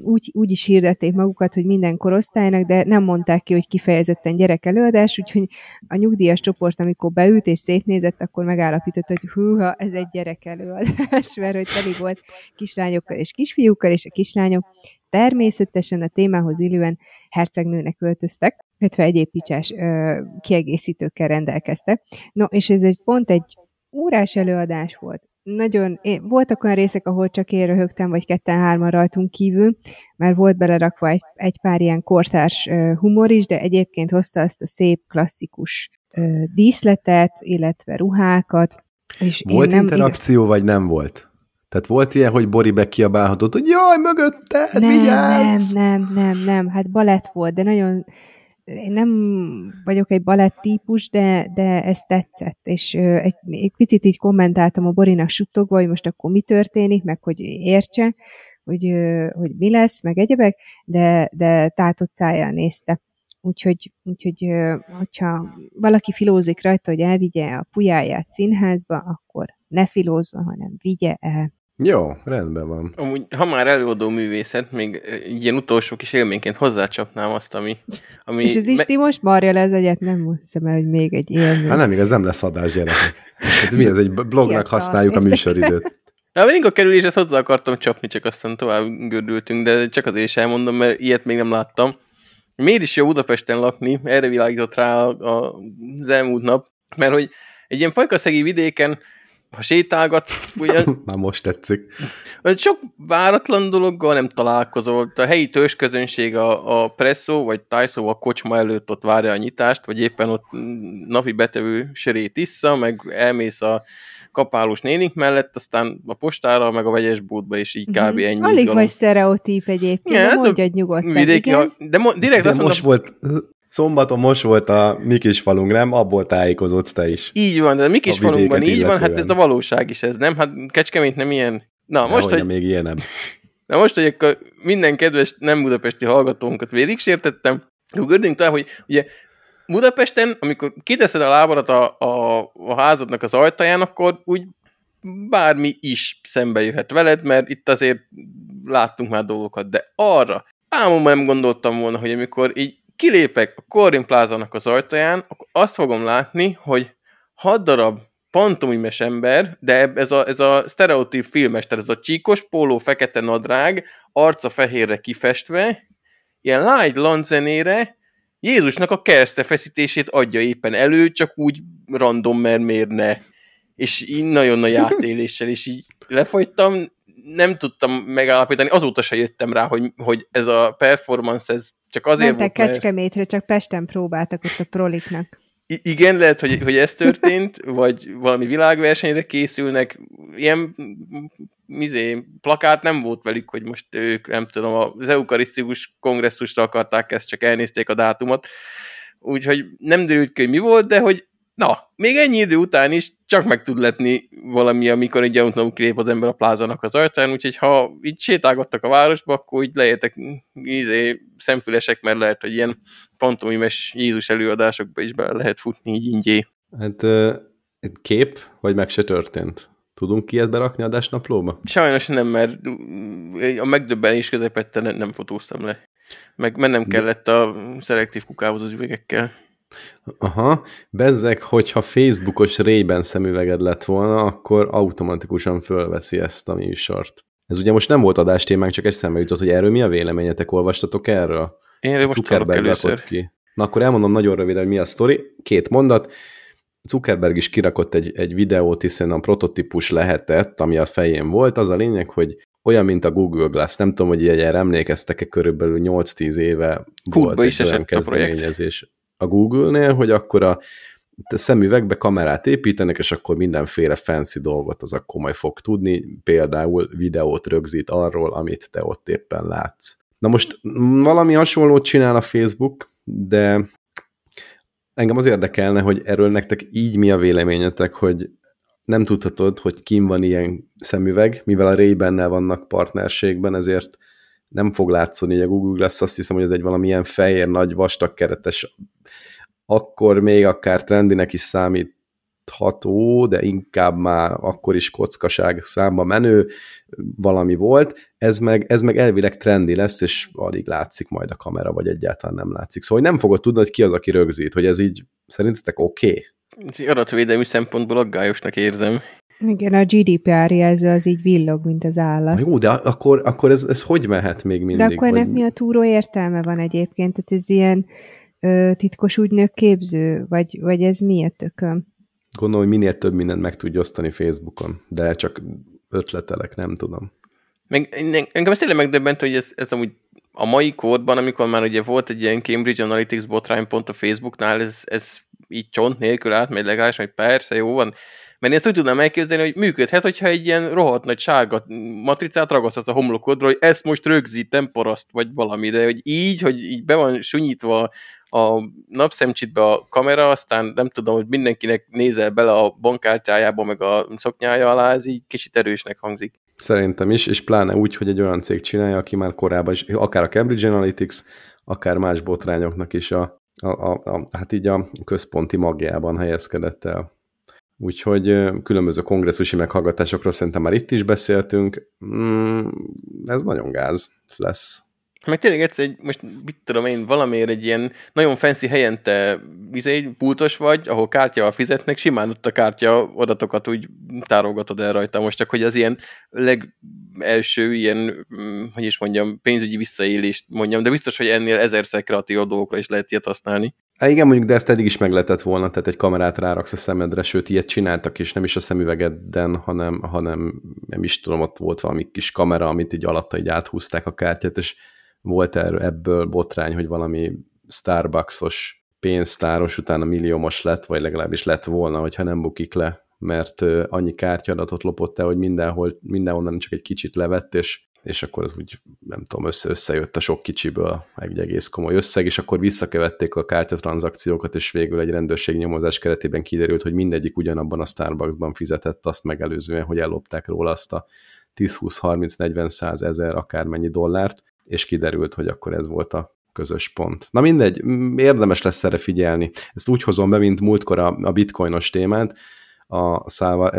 Úgy, úgy is hirdették magukat, hogy minden korosztálynak, de nem mondták ki, hogy kifejezetten gyerekelőadás, úgyhogy a nyugdíjas csoport, amikor beült és szétnézett, akkor megállapított, hogy húha, ez egy gyerekelőadás, *laughs* mert hogy teli volt kislányokkal és kisfiúkkal, és a kislányok természetesen a témához illően hercegnőnek öltöztek, illetve egyéb picsás ö, kiegészítőkkel rendelkeztek. No, és ez egy pont egy órás előadás volt. Nagyon, én, voltak olyan részek, ahol csak én röhögtem, vagy ketten-hárman rajtunk kívül, mert volt belerakva egy, egy pár ilyen kortárs humor is, de egyébként hozta azt a szép, klasszikus díszletet, illetve ruhákat. És Volt nem, interakció, vagy nem volt? Tehát volt ilyen, hogy Bori bekiabálhatott, hogy jaj, mögötted, nem, nem, vigyázz! nem, nem, nem, hát balett volt, de nagyon, én nem vagyok egy balett típus, de, de ez tetszett, és egy, egy picit így kommentáltam a Borinak suttogva, hogy most akkor mi történik, meg hogy értse, hogy, hogy mi lesz, meg egyebek, de, de tátott szájjal nézte. Úgyhogy, úgyhogy, hogyha valaki filózik rajta, hogy elvigye a pujáját színházba, akkor ne filózzon, hanem vigye el. Jó, rendben van. Amúgy, ha már előadó művészet, még ilyen utolsó kis élményként hozzácsapnám azt, ami... ami És az Isti most marja le az egyet, nem hiszem el, hogy még egy élmény. Hát nem, igaz, nem lesz adás gyerekek. Hát mi ez, egy a blognak használjuk a műsoridőt. De a ringa kerüléshez hozzá akartam csapni, csak aztán tovább gördültünk, de csak azért is elmondom, mert ilyet még nem láttam. Miért is jó Budapesten lakni? Erre világított rá a, a, az elmúlt nap. Mert hogy egy ilyen pajkaszegi vidéken, ha sétálgat, ugye... *laughs* Már most tetszik. Sok váratlan dologgal nem találkozol. A helyi közönség a, a presszó, vagy tájszó a kocsma előtt ott várja a nyitást, vagy éppen ott napi betevő sörét issza, meg elmész a kapálós nénik mellett, aztán a postára, meg a vegyes bútba, és így kb. Mhm. ennyi Alig izgalom. vagy sztereotíp egyébként, ja, de mondjad nyugodtan. Vidéki, igen? de mo- direkt de azt most mondom, volt, szombaton most volt a mi kis falunk, nem? Abból tájékozódsz te is. Így van, de a mi kis a falunkban így illetően. van, hát ez a valóság is ez, nem? Hát Kecskemét nem ilyen. Na, de most, hogy... még ilyenebb. Na most, hogy akkor minden kedves nem budapesti hallgatónkat végig sértettem, akkor gördünk tovább, hogy ugye Budapesten, amikor kiteszed a lábadat a, a, a házadnak az ajtaján, akkor úgy bármi is szembe jöhet veled, mert itt azért láttunk már dolgokat, de arra álmomban nem gondoltam volna, hogy amikor így kilépek a Corin Plázának az ajtaján, akkor azt fogom látni, hogy hat darab pantomimes ember, de ez a, ez a sztereotíp filmes, tehát ez a csíkos póló, fekete nadrág, arca fehérre kifestve, ilyen light lanzenére, Jézusnak a kereszte feszítését adja éppen elő, csak úgy random, mert miért ne. És így nagyon nagy *laughs* átéléssel, és így lefogytam, nem tudtam megállapítani, azóta se jöttem rá, hogy, hogy ez a performance, ez csak azért Mentek volt, Kecskemétre, csak Pesten próbáltak ott a proliknak. I- igen, lehet, hogy, hogy ez történt, vagy valami világversenyre készülnek. Ilyen mizé, plakát nem volt velük, hogy most ők, nem tudom, az eukarisztikus kongresszusra akarták ezt, csak elnézték a dátumot. Úgyhogy nem derült ki, hogy mi volt, de hogy na, még ennyi idő után is csak meg tud letni valami, amikor egy gyanútlanul kilép az ember a plázának az ajtán, úgyhogy ha így sétálgattak a városba, akkor így lehetek izé, szemfülesek, mert lehet, hogy ilyen pantomimes Jézus előadásokba is be lehet futni így ingyé. Hát uh, kép, vagy meg se történt? Tudunk ilyet berakni a naplóba? Sajnos nem, mert a megdöbbenés közepette nem, nem fotóztam le. Meg mennem kellett a szelektív kukához az üvegekkel. Aha, bezzek, hogyha Facebookos rében szemüveged lett volna, akkor automatikusan fölveszi ezt a műsort. Ez ugye most nem volt adástémánk, csak eszembe jutott, hogy erről mi a véleményetek, olvastatok erről? Én most Zuckerberg először. ki. Na akkor elmondom nagyon röviden, hogy mi a sztori. Két mondat. Zuckerberg is kirakott egy, egy videót, hiszen a prototípus lehetett, ami a fején volt. Az a lényeg, hogy olyan, mint a Google Glass. Nem tudom, hogy ilyen emlékeztek-e, körülbelül 8-10 éve Kútba volt is egy olyan kezdeményezés a Google-nél, hogy akkor a szemüvegbe kamerát építenek, és akkor mindenféle fancy dolgot az akkor majd fog tudni, például videót rögzít arról, amit te ott éppen látsz. Na most valami hasonlót csinál a Facebook, de engem az érdekelne, hogy erről nektek így mi a véleményetek, hogy nem tudhatod, hogy kim van ilyen szemüveg, mivel a ray vannak partnerségben, ezért nem fog látszani, hogy a Google Glass azt hiszem, hogy ez egy valamilyen fehér, nagy, vastag keretes, akkor még akár trendinek is számítható, de inkább már akkor is kockaság számba menő valami volt, ez meg, ez meg elvileg trendi lesz, és alig látszik majd a kamera, vagy egyáltalán nem látszik. Szóval nem fogod tudni, hogy ki az, aki rögzít, hogy ez így szerintetek oké? Okay? Adatvédelmi szempontból aggályosnak érzem. Igen, a GDPR jelző az így villog, mint az állat. Jó, de akkor, akkor ez, ez hogy mehet még mindig? De akkor ennek mi a túró értelme van egyébként? Tehát ez ilyen ö, titkos ügynök képző? Vagy, vagy ez mi a tököm? Gondolom, hogy minél több mindent meg tudja osztani Facebookon, de csak ötletelek, nem tudom. Meg, engem ezt tényleg megdöbbent, hogy ez, ez amúgy a mai kódban, amikor már ugye volt egy ilyen Cambridge Analytics botrány pont a Facebooknál, ez, ez így csont nélkül átmegy legálisan, hogy persze, jó van, mert én ezt úgy tudnám elképzelni, hogy működhet, hogyha egy ilyen rohadt nagy sárga matricát ragasztasz a homlokodra, hogy ezt most rögzítem paraszt, vagy valami, de hogy így, hogy így be van sunyítva a napszemcsitbe a kamera, aztán nem tudom, hogy mindenkinek nézel bele a bankkártyájába, meg a szoknyája alá, ez így kicsit erősnek hangzik. Szerintem is, és pláne úgy, hogy egy olyan cég csinálja, aki már korábban is, akár a Cambridge Analytics, akár más botrányoknak is a, a, a, a hát így a központi magjában helyezkedett el. Úgyhogy különböző kongresszusi meghallgatásokról szerintem már itt is beszéltünk. Mm, ez nagyon gáz lesz. Meg tényleg egyszer, egy, most mit tudom én, valamiért egy ilyen nagyon fancy helyen te izé, pultos vagy, ahol kártyával fizetnek, simán ott a kártya adatokat úgy tárogatod el rajta. Most csak, hogy az ilyen legelső ilyen, mm, hogy is mondjam, pénzügyi visszaélést mondjam, de biztos, hogy ennél ezerszer kreatív dolgokra is lehet ilyet használni. Há, igen, mondjuk, de ezt eddig is meg lehetett volna, tehát egy kamerát ráraksz a szemedre, sőt, ilyet csináltak is, nem is a szemüvegeden, hanem, hanem nem is tudom, ott volt valami kis kamera, amit így alatta így áthúzták a kártyát, és volt ebből botrány, hogy valami Starbucksos pénztáros utána milliómos lett, vagy legalábbis lett volna, hogyha nem bukik le, mert annyi kártyadatot lopott el, hogy mindenhol, mindenhonnan csak egy kicsit levett, és, és akkor az úgy, nem tudom, össze összejött a sok kicsiből egy egész komoly összeg, és akkor visszakövették a kártyatranszakciókat, és végül egy rendőrségi nyomozás keretében kiderült, hogy mindegyik ugyanabban a Starbucksban fizetett azt megelőzően, hogy ellopták róla azt a 10-20-30-40-100 ezer akármennyi dollárt, és kiderült, hogy akkor ez volt a közös pont. Na mindegy, érdemes lesz erre figyelni. Ezt úgy hozom be, mint múltkor a, a bitcoinos témát, a Salva,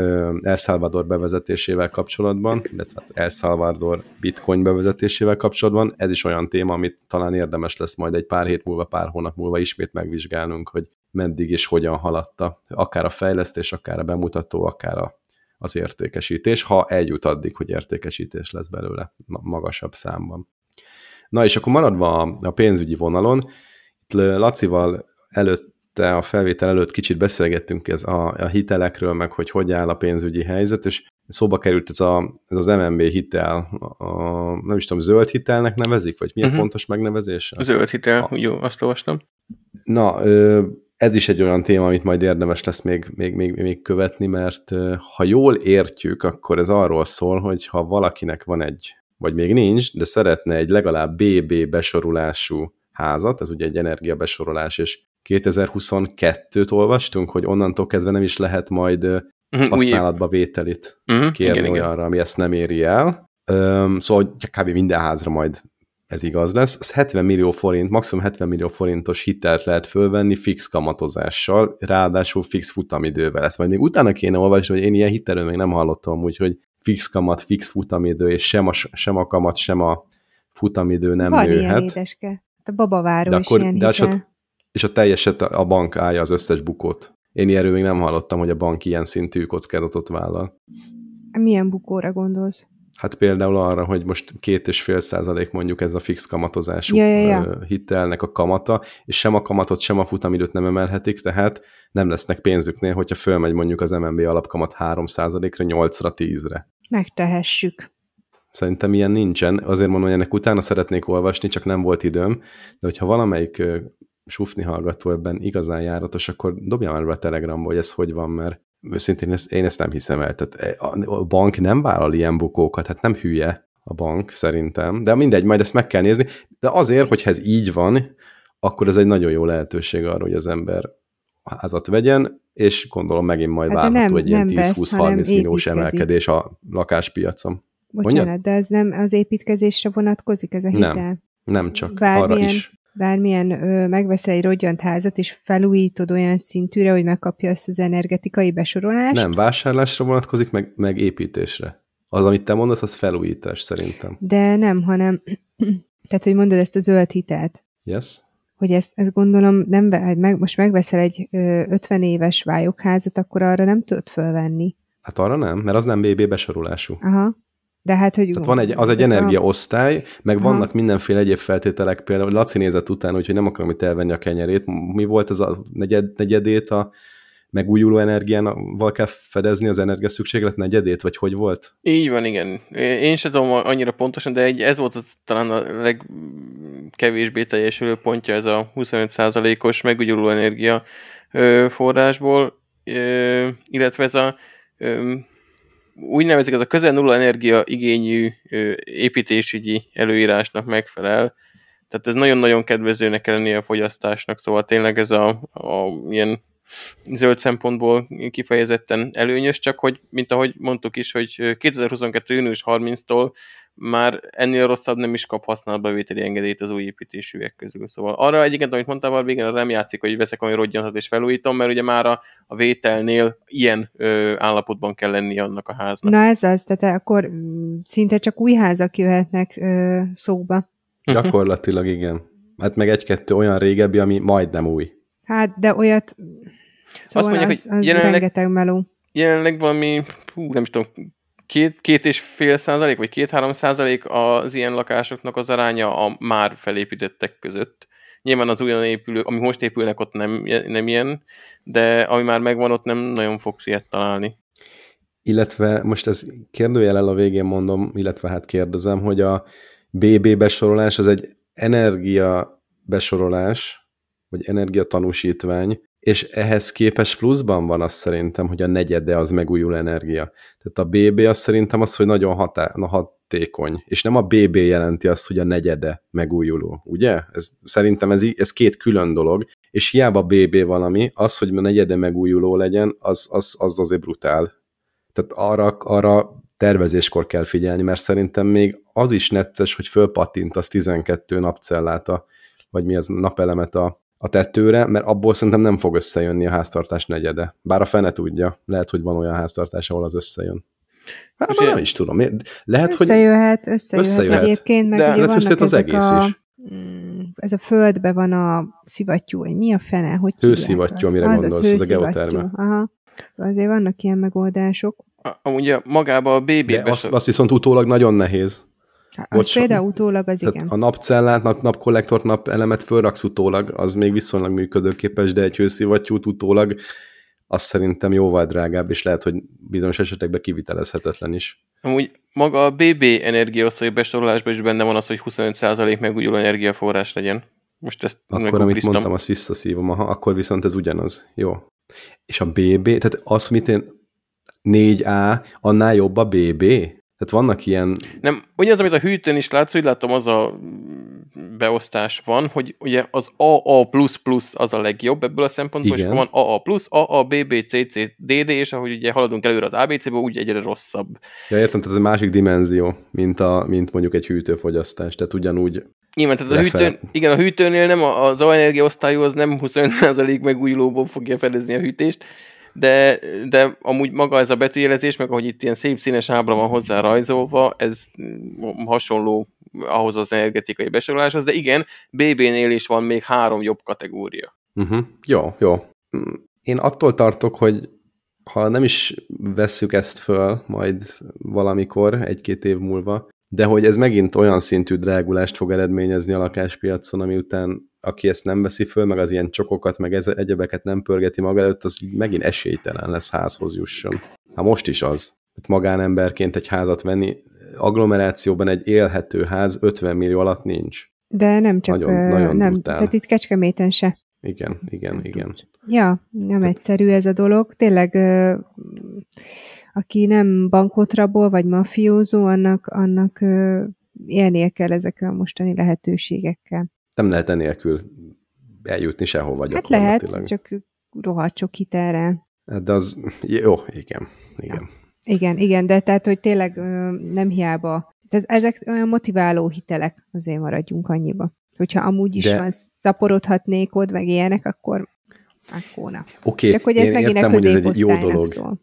El Salvador bevezetésével kapcsolatban, illetve hát El Salvador bitcoin bevezetésével kapcsolatban. Ez is olyan téma, amit talán érdemes lesz majd egy pár hét múlva, pár hónap múlva ismét megvizsgálnunk, hogy meddig és hogyan haladta. Akár a fejlesztés, akár a bemutató, akár a, az értékesítés, ha eljut addig, hogy értékesítés lesz belőle magasabb számban. Na és akkor maradva a, a pénzügyi vonalon, itt Lacival előtte, a felvétel előtt kicsit beszélgettünk ez a, a hitelekről, meg hogy hogy áll a pénzügyi helyzet, és szóba került ez, a, ez az MNB hitel, a, nem is tudom, zöld hitelnek nevezik, vagy mi a uh-huh. pontos megnevezés? Zöld hitel, a, jó, azt olvastam. Na, ez is egy olyan téma, amit majd érdemes lesz még, még, még, még követni, mert ha jól értjük, akkor ez arról szól, hogy ha valakinek van egy vagy még nincs, de szeretne egy legalább BB besorolású házat, ez ugye egy energiabesorolás, és 2022-t olvastunk, hogy onnantól kezdve nem is lehet majd uh-huh, használatba vételit uh-huh, kérni igen, olyanra, igen. ami ezt nem éri el. Szóval kb. minden házra majd ez igaz lesz. Ez 70 millió forint, maximum 70 millió forintos hitelt lehet fölvenni fix kamatozással, ráadásul fix futamidővel. Ezt majd még utána kéne olvasni, hogy én ilyen hitelről még nem hallottam, úgyhogy fix kamat, fix futamidő, és sem a, sem a kamat, sem a futamidő nem Van nőhet. ilyen édeske. A babaváró de akkor, de a, és a teljeset a bank állja az összes bukót. Én ilyenről még nem hallottam, hogy a bank ilyen szintű kockázatot vállal. Milyen bukóra gondolsz? Hát például arra, hogy most két és fél százalék mondjuk ez a fix kamatozású ja, ja, ja. hitelnek a kamata, és sem a kamatot, sem a futamidőt nem emelhetik, tehát nem lesznek pénzüknél, hogyha fölmegy mondjuk az MNB alapkamat 3 százalékra, 8-ra, 10-re megtehessük. Szerintem ilyen nincsen. Azért mondom, hogy ennek utána szeretnék olvasni, csak nem volt időm. De hogyha valamelyik sufni hallgató ebben igazán járatos, akkor dobja már be a Telegramból, hogy ez hogy van, mert őszintén ezt, én ezt nem hiszem el. Tehát a bank nem vállal ilyen bukókat, hát nem hülye a bank szerintem, de mindegy, majd ezt meg kell nézni. De azért, hogyha ez így van, akkor ez egy nagyon jó lehetőség arra, hogy az ember házat vegyen, és gondolom megint majd hát várható egy ilyen 10-20-30 milliós emelkedés a lakáspiacon. Bocsánat, Mondja? de ez nem az építkezésre vonatkozik ez a hitel? Nem, nem csak, bármilyen, arra is. Bármilyen ö, megveszel egy rogyant házat, és felújítod olyan szintűre, hogy megkapja ezt az energetikai besorolást? Nem, vásárlásra vonatkozik, meg, meg építésre. Az, amit te mondasz, az felújítás szerintem. De nem, hanem, *clears throat* tehát, hogy mondod ezt a zöld hitelt. Yes hogy ezt, ezt gondolom, nem, hát meg, most megveszel egy ö, 50 éves vályokházat, akkor arra nem tudod fölvenni. Hát arra nem, mert az nem BB besorolású. Aha. De hát, hogy... Tehát van egy, az egy energiaosztály, meg Aha. vannak mindenféle egyéb feltételek, például Laci nézett utána, úgyhogy nem akarom itt elvenni a kenyerét. Mi volt ez a negyed, negyedét a megújuló energiával kell fedezni az energia szükséglet negyedét, vagy hogy volt? Így van, igen. Én sem tudom annyira pontosan, de egy, ez volt az, talán a legkevésbé teljesülő pontja ez a 25%-os megújuló energia forrásból, illetve ez a úgy nevezik, ez a közel nulla energia igényű építésügyi előírásnak megfelel, tehát ez nagyon-nagyon kedvezőnek kell lennie a fogyasztásnak, szóval tényleg ez a, a ilyen zöld szempontból kifejezetten előnyös, csak hogy, mint ahogy mondtuk is, hogy 2022. június 30-tól már ennél rosszabb nem is kap használatbevételi engedélyt az új építésűek közül. Szóval arra egyébként, amit mondtál, végén nem játszik, hogy veszek valami rodgyanat és felújítom, mert ugye már a, a vételnél ilyen ö, állapotban kell lenni annak a háznak. Na ez az, tehát akkor szinte csak új házak jöhetnek ö, szóba. Gyakorlatilag igen. Hát meg egy-kettő olyan régebbi, ami majdnem új. Hát, de olyat... Szóval mondják, az, hogy az jelenleg- rengeteg meló. Jelenleg valami, hú, nem is tudom, két, két és fél százalék, vagy két-három százalék az ilyen lakásoknak az aránya a már felépítettek között. Nyilván az újon épülő, ami most épülnek, ott nem, nem ilyen, de ami már megvan, ott nem nagyon fogsz ilyet találni. Illetve most ez kérdőjelel a végén mondom, illetve hát kérdezem, hogy a BB besorolás az egy energia besorolás, vagy energia tanúsítvány, és ehhez képes pluszban van az szerintem, hogy a negyede az megújuló energia. Tehát a BB az szerintem az, hogy nagyon hatá na, hatékony, és nem a BB jelenti azt, hogy a negyede megújuló, ugye? Ez, szerintem ez, ez két külön dolog, és hiába BB valami, az, hogy a negyede megújuló legyen, az, az, az azért brutál. Tehát arra, arra tervezéskor kell figyelni, mert szerintem még az is necces, hogy fölpattintasz 12 napcellát, a, vagy mi az napelemet a, a tetőre, mert abból szerintem nem fog összejönni a háztartás negyede. Bár a fene tudja, lehet, hogy van olyan háztartás, ahol az összejön. Hát már nem is tudom. Lehet, hogy Összejöhet, összejöhet, Összejöhet. egyébként, meg De ugye lehet, hogy vannak az ezek egész a, is. Mm, ez a földbe van a szivattyú, vagy mi a fene, hogy Hőszivattyú, amire Az, gondolsz, ez a hőszivattyú. geoterme. Aha. Szóval azért vannak ilyen megoldások. A- Amúgy a, magába a BB de azt, azt viszont utólag nagyon nehéz. Hát Az Bocs. például utólag az igen. a napcellát, nap, napkollektort, napelemet fölraksz utólag, az még viszonylag működőképes, de egy hőszivattyút utólag az szerintem jóval drágább, és lehet, hogy bizonyos esetekben kivitelezhetetlen is. Amúgy maga a BB energiaosztai besorolásban is benne van az, hogy 25% megújuló energiaforrás legyen. Most ezt Akkor, amit mondtam, azt visszaszívom, aha, akkor viszont ez ugyanaz. Jó. És a BB, tehát az, mit én 4A, annál jobb a BB? Tehát vannak ilyen, Nem, ugye az, amit a hűtőn is látsz, úgy látom, az a beosztás van, hogy ugye az AA++ az a legjobb ebből a szempontból, Igen. és van AA+, AA, BB, CC, DD, és ahogy ugye haladunk előre az ABC-be, úgy egyre rosszabb. ja értem, tehát ez egy másik dimenzió, mint, a, mint mondjuk egy hűtőfogyasztás, tehát ugyanúgy Nyilván, tehát a hűtőn, igen, a hűtőnél nem, az energia osztályú az nem 25% megújulóból fogja fedezni a hűtést, de, de amúgy maga ez a betűjelezés, meg ahogy itt ilyen szép színes ábra van hozzá rajzolva, ez hasonló ahhoz az energetikai besoroláshoz, de igen, BB-nél is van még három jobb kategória. Uh-huh. Jó, jó. Én attól tartok, hogy ha nem is vesszük ezt föl majd valamikor, egy-két év múlva, de hogy ez megint olyan szintű drágulást fog eredményezni a lakáspiacon, ami után aki ezt nem veszi föl, meg az ilyen csokokat, meg ez- egyebeket nem pörgeti maga előtt, az megint esélytelen lesz házhoz jusson. Hát most is az. Tehát magánemberként egy házat venni, agglomerációban egy élhető ház 50 millió alatt nincs. De nem csak, Nagyon- ö, nagyon nem, brutál. tehát itt Kecskeméten se. Igen, igen, igen. Ja, nem egyszerű ez a dolog. Tényleg, ö, aki nem bankot rabol, vagy mafiózó, annak, annak ö, élnie kell ezekkel a mostani lehetőségekkel. Nem lehet enélkül eljutni sehova Hát lehet, csak rohadt sok hitelre. Hát De az, jó, igen, igen. Igen, igen, de tehát, hogy tényleg nem hiába. Ez, ezek olyan motiváló hitelek, azért maradjunk annyiba. Hogyha amúgy is De- van, szaporodhatnék ott, meg ilyenek, akkor akkor na. Oké, Csak hogy ez én megint értem, hogy ez egy jó dolog. szól.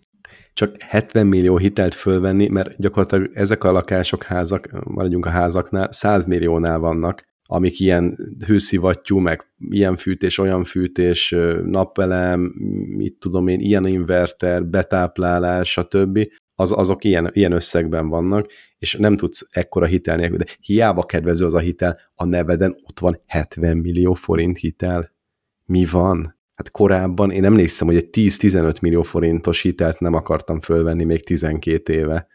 Csak 70 millió hitelt fölvenni, mert gyakorlatilag ezek a lakások, házak, maradjunk a házaknál, 100 milliónál vannak, amik ilyen hőszivattyú, meg ilyen fűtés, olyan fűtés, napelem, mit tudom én, ilyen inverter, betáplálás, stb. Az, azok ilyen, ilyen összegben vannak, és nem tudsz ekkora hitel nélkül, de hiába kedvező az a hitel, a neveden ott van 70 millió forint hitel. Mi van? Hát korábban én emlékszem, hogy egy 10-15 millió forintos hitelt nem akartam fölvenni még 12 éve,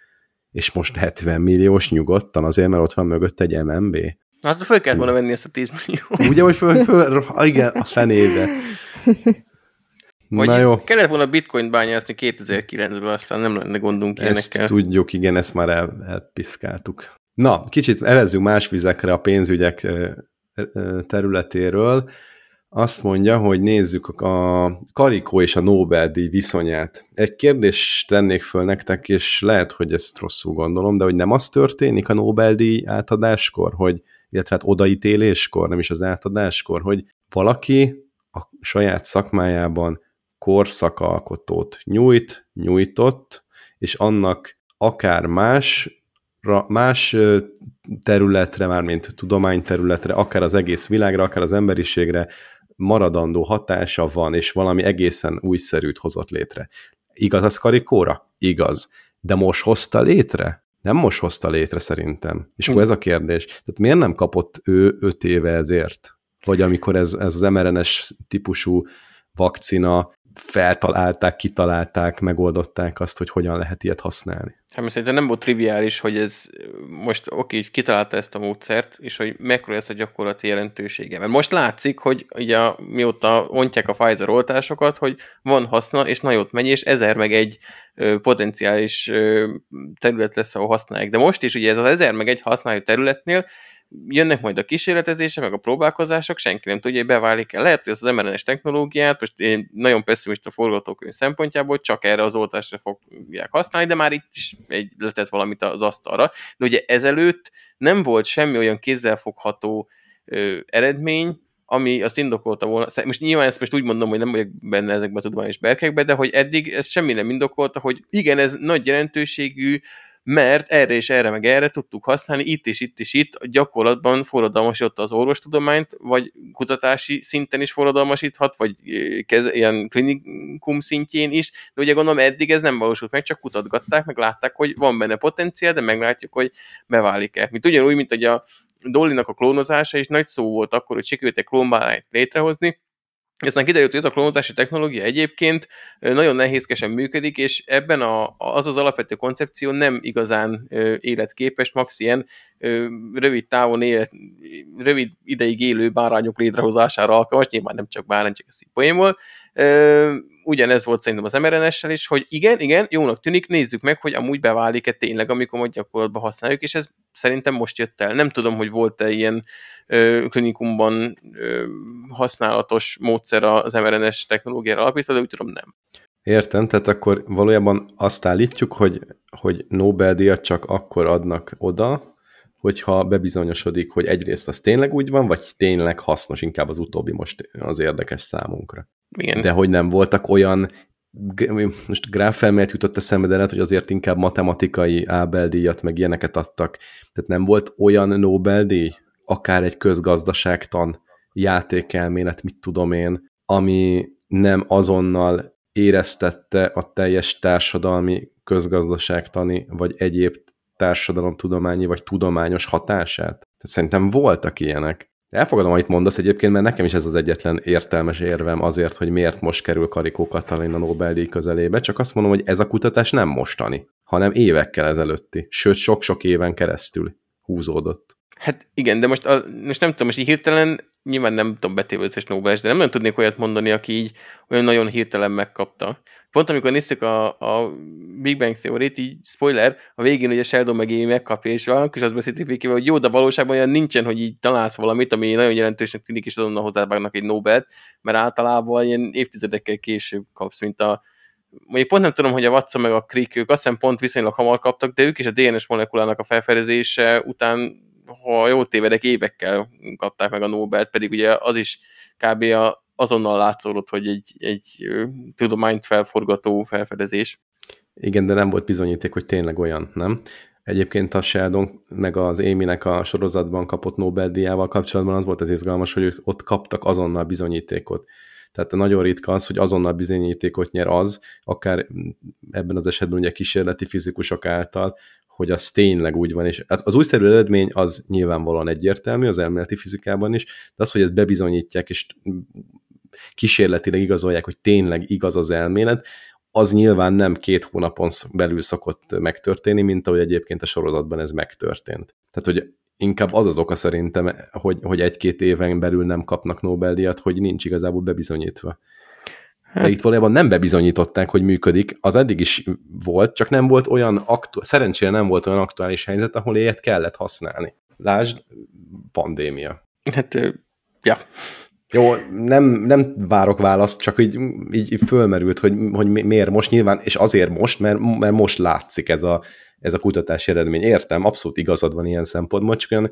és most 70 milliós nyugodtan, azért, mert ott van mögött egy MMB. Hát föl kellett volna venni ezt a 10 millió. Ugye, hogy föl, föl, ah, igen, a fenébe. Vagy Na jó, kellett volna bitcoin bányászni 2009-ben, aztán nem lenne gondunk ezt ilyenekkel. tudjuk, igen, ezt már el, elpiszkáltuk. Na, kicsit evezzünk más vizekre a pénzügyek területéről. Azt mondja, hogy nézzük a Karikó és a Nobel-díj viszonyát. Egy kérdést tennék föl nektek, és lehet, hogy ezt rosszul gondolom, de hogy nem az történik a Nobel-díj átadáskor, hogy, illetve hát odaítéléskor, nem is az átadáskor, hogy valaki a saját szakmájában korszakalkotót nyújt, nyújtott, és annak akár más más területre, mármint tudományterületre, akár az egész világra, akár az emberiségre maradandó hatása van, és valami egészen újszerűt hozott létre. Igaz az Karikóra? Igaz. De most hozta létre? Nem most hozta létre szerintem. És akkor ez a kérdés. Tehát miért nem kapott ő öt éve ezért? Vagy amikor ez, ez az mRNS típusú vakcina feltalálták, kitalálták, megoldották azt, hogy hogyan lehet ilyet használni. Hát mert szerintem nem volt triviális, hogy ez most oké, kitalálta ezt a módszert, és hogy mekkora ez a gyakorlati jelentősége. Mert most látszik, hogy ugye mióta ontják a Pfizer oltásokat, hogy van haszna, és nagyot megy, és ezer meg egy potenciális terület lesz, ahol használják. De most is ugye ez az ezer meg egy használó területnél jönnek majd a kísérletezések, meg a próbálkozások, senki nem tudja, hogy beválik-e. Lehet, hogy ez az mRNS technológiát, most én nagyon pessimista forgatókönyv szempontjából csak erre az oltásra fogják használni, de már itt is egy letett valamit az asztalra. De ugye ezelőtt nem volt semmi olyan kézzelfogható ö, eredmény, ami azt indokolta volna, most nyilván ezt most úgy mondom, hogy nem vagyok benne ezekben a tudományos berkekben, de hogy eddig ez semmi nem indokolta, hogy igen, ez nagy jelentőségű, mert erre és erre meg erre tudtuk használni, itt és itt és itt gyakorlatban forradalmasította az orvostudományt, vagy kutatási szinten is forradalmasíthat, vagy kez, ilyen klinikum szintjén is, de ugye gondolom eddig ez nem valósult meg, csak kutatgatták, meg látták, hogy van benne potenciál, de meglátjuk, hogy beválik-e. Mint ugyanúgy, mint hogy a Dollinak a klónozása is nagy szó volt akkor, hogy sikerült egy klónbárányt létrehozni, aztán kiderült, hogy ez a klónozási technológia egyébként nagyon nehézkesen működik, és ebben a, az az alapvető koncepció nem igazán életképes, max. ilyen rövid távon élet, rövid ideig élő bárányok létrehozására alkalmas, nyilván nem csak bárány, csak ez így poénból. Ugyanez volt szerintem az mRNS-sel is, hogy igen, igen, jónak tűnik, nézzük meg, hogy amúgy beválik-e tényleg, amikor majd gyakorlatban használjuk, és ez szerintem most jött el. Nem tudom, hogy volt-e ilyen ö, klinikumban ö, használatos módszer az mRNS technológiára alapítva, de úgy tudom nem. Értem, tehát akkor valójában azt állítjuk, hogy, hogy Nobel-díjat csak akkor adnak oda, hogyha bebizonyosodik, hogy egyrészt az tényleg úgy van, vagy tényleg hasznos, inkább az utóbbi most az érdekes számunkra. Igen. De hogy nem voltak olyan most gráfelmélet jutott eszembe, de lehet, hogy azért inkább matematikai Ábel-díjat, meg ilyeneket adtak. Tehát nem volt olyan Nobel-díj, akár egy közgazdaságtan, játékelmélet, mit tudom én, ami nem azonnal éreztette a teljes társadalmi, közgazdaságtani, vagy egyéb társadalomtudományi, vagy tudományos hatását. Tehát szerintem voltak ilyenek. Elfogadom, amit mondasz egyébként, mert nekem is ez az egyetlen értelmes érvem azért, hogy miért most kerül Karikó Katalin a Nobel-díj közelébe, csak azt mondom, hogy ez a kutatás nem mostani, hanem évekkel ezelőtti, sőt sok-sok éven keresztül húzódott. Hát igen, de most, a, most nem tudom, most így hirtelen, nyilván nem tudom betéve összes nobel de nem nagyon tudnék olyat mondani, aki így olyan nagyon hirtelen megkapta. Pont amikor néztük a, a Big Bang Theory-t, így spoiler, a végén ugye Sheldon meg Amy megkapja, és valami, és azt beszéltük végkével, hogy jó, de valóságban olyan nincsen, hogy így találsz valamit, ami nagyon jelentősnek tűnik, és azonnal hozzávágnak egy Nobel-t, mert általában ilyen évtizedekkel később kapsz, mint a mondjuk pont nem tudom, hogy a Watson meg a Crick, ők azt hiszem pont viszonylag hamar kaptak, de ők is a DNS molekulának a felfedezése után ha jól tévedek, évekkel kapták meg a Nobel-t, pedig ugye az is kb. Azonnal látszódott, hogy egy, egy tudományt felforgató felfedezés. Igen, de nem volt bizonyíték, hogy tényleg olyan, nem? Egyébként a Sheldon meg az Amy-nek a sorozatban kapott Nobel-díjával kapcsolatban az volt az izgalmas, hogy ők ott kaptak azonnal bizonyítékot. Tehát nagyon ritka az, hogy azonnal bizonyítékot nyer az, akár ebben az esetben ugye kísérleti fizikusok által, hogy az tényleg úgy van, és az, az újszerű eredmény az nyilvánvalóan egyértelmű az elméleti fizikában is, de az, hogy ezt bebizonyítják, és kísérletileg igazolják, hogy tényleg igaz az elmélet, az nyilván nem két hónapon belül szokott megtörténni, mint ahogy egyébként a sorozatban ez megtörtént. Tehát, hogy inkább az az oka szerintem, hogy, hogy egy-két éven belül nem kapnak Nobel-díjat, hogy nincs igazából bebizonyítva. Hát. De itt valójában nem bebizonyították, hogy működik, az eddig is volt, csak nem volt olyan aktu- szerencsére nem volt olyan aktuális helyzet, ahol ilyet kellett használni. Lásd, pandémia. Hát, ja. Jó, nem, nem várok választ, csak így, így, fölmerült, hogy, hogy miért most nyilván, és azért most, mert, mert most látszik ez a, ez a kutatási eredmény. Értem, abszolút igazad van ilyen szempontból, csak olyan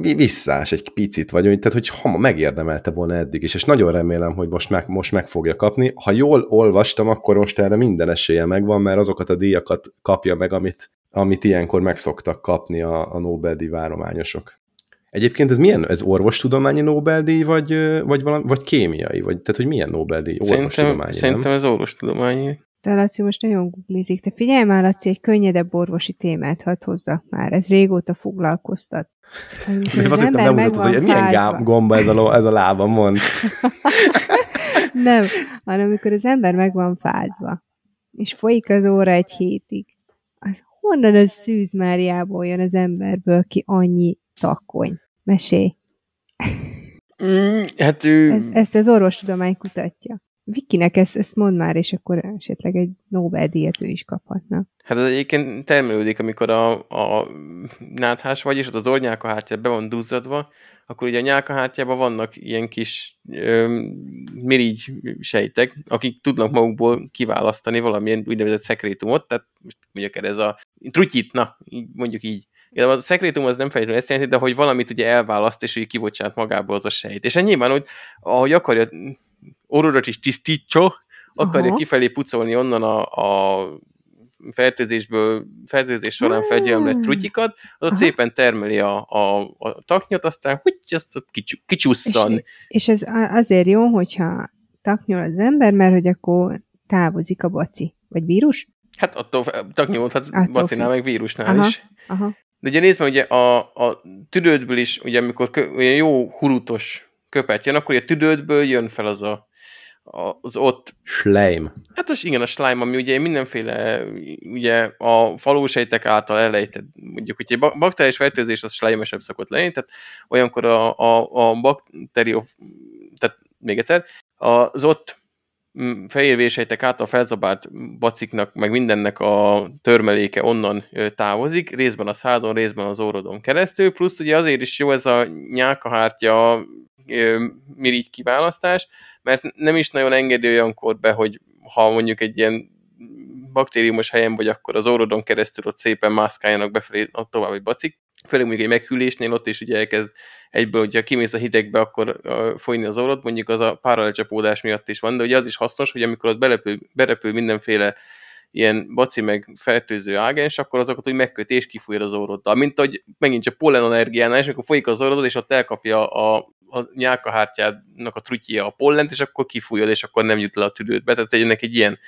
visszás egy picit vagy, tehát hogy ha megérdemelte volna eddig is, és nagyon remélem, hogy most meg, most meg fogja kapni. Ha jól olvastam, akkor most erre minden esélye megvan, mert azokat a díjakat kapja meg, amit amit ilyenkor meg szoktak kapni a, a Nobel-díj várományosok. Egyébként ez milyen? Ez orvostudományi Nobel-díj, vagy, vagy, valami, vagy kémiai? Vagy, tehát, hogy milyen Nobel-díj? Orvostudományi, Szerintem nem? ez orvostudományi. De Laci most nagyon googlizik. Te figyelj már, Laci, egy könnyedebb orvosi témát hadd hozzak már. Ez régóta foglalkoztat. Amikor az ember meg van hogy milyen gá- gomba ez a, ez a lába, mond. *laughs* nem, hanem amikor az ember meg van fázva, és folyik az óra egy hétig, az honnan az Szűz Máriából jön az emberből ki annyi takony? Mesélj. Mm, hát ő... Ez, ezt az orvostudomány kutatja. Vikinek ezt, ezt mond már, és akkor esetleg egy Nobel-díjat ő is kaphatna. Hát ez egyébként termelődik, amikor a, a náthás vagy, és ott az ornyálkahártya be van duzzadva, akkor ugye a nyálkahártyában vannak ilyen kis ö, mirigy sejtek, akik tudnak magukból kiválasztani valamilyen úgynevezett szekrétumot, tehát most mondjuk ez a trutyit, na, mondjuk így. A szekrétum az nem feltétlenül ezt jelenti, de hogy valamit ugye elválaszt, és így kibocsát magából az a sejt. És nyilván, hogy ahogy akarja orrodat is tisztítsa, akarja Aha. kifelé pucolni onnan a, a fertőzésből, fertőzés során felgyelmlett trutyikat, az ott szépen termeli a, a, a taknyot, aztán hogy azt ott kicsusszan. És, és ez azért jó, hogyha taknyol az ember, mert hogy akkor távozik a baci. Vagy vírus? Hát attól taknyolhat bacinál, meg vírusnál aha, is. Aha. De ugye nézd meg, ugye a, a tüdődből is, ugye amikor kö, olyan jó hurutos köpet jön, akkor a tüdődből jön fel az a az ott... Slime. Hát az igen, a slime, ami ugye mindenféle, ugye a falósejtek által elejtett, mondjuk, hogy egy bakteriális fertőzés az slime szokott lenni, tehát olyankor a, a, a bakterió, tehát még egyszer, az ott fehérvérsejtek által felzabált baciknak, meg mindennek a törmeléke onnan távozik, részben a szádon, részben az órodon keresztül, plusz ugye azért is jó ez a nyálkahártya mirigy kiválasztás, mert nem is nagyon engedi olyankor be, hogy ha mondjuk egy ilyen baktériumos helyen vagy, akkor az órodon keresztül ott szépen mászkáljanak befelé a további bacik. Főleg mondjuk egy meghűlésnél ott is ugye elkezd egyből, hogyha kimész a hidegbe, akkor folyni az orrod, mondjuk az a páralecsapódás miatt is van, de ugye az is hasznos, hogy amikor ott belepül, berepül mindenféle ilyen baci meg fertőző ágens, akkor azokat úgy megköti és kifújja az orroddal. Mint hogy megint csak pollen allergiánál, és akkor folyik az orrodod, és ott elkapja a, a nyálkahártyának a trutyja a pollent, és akkor kifújod, és akkor nem jut le a tüdődbe. Tehát ennek egy ilyen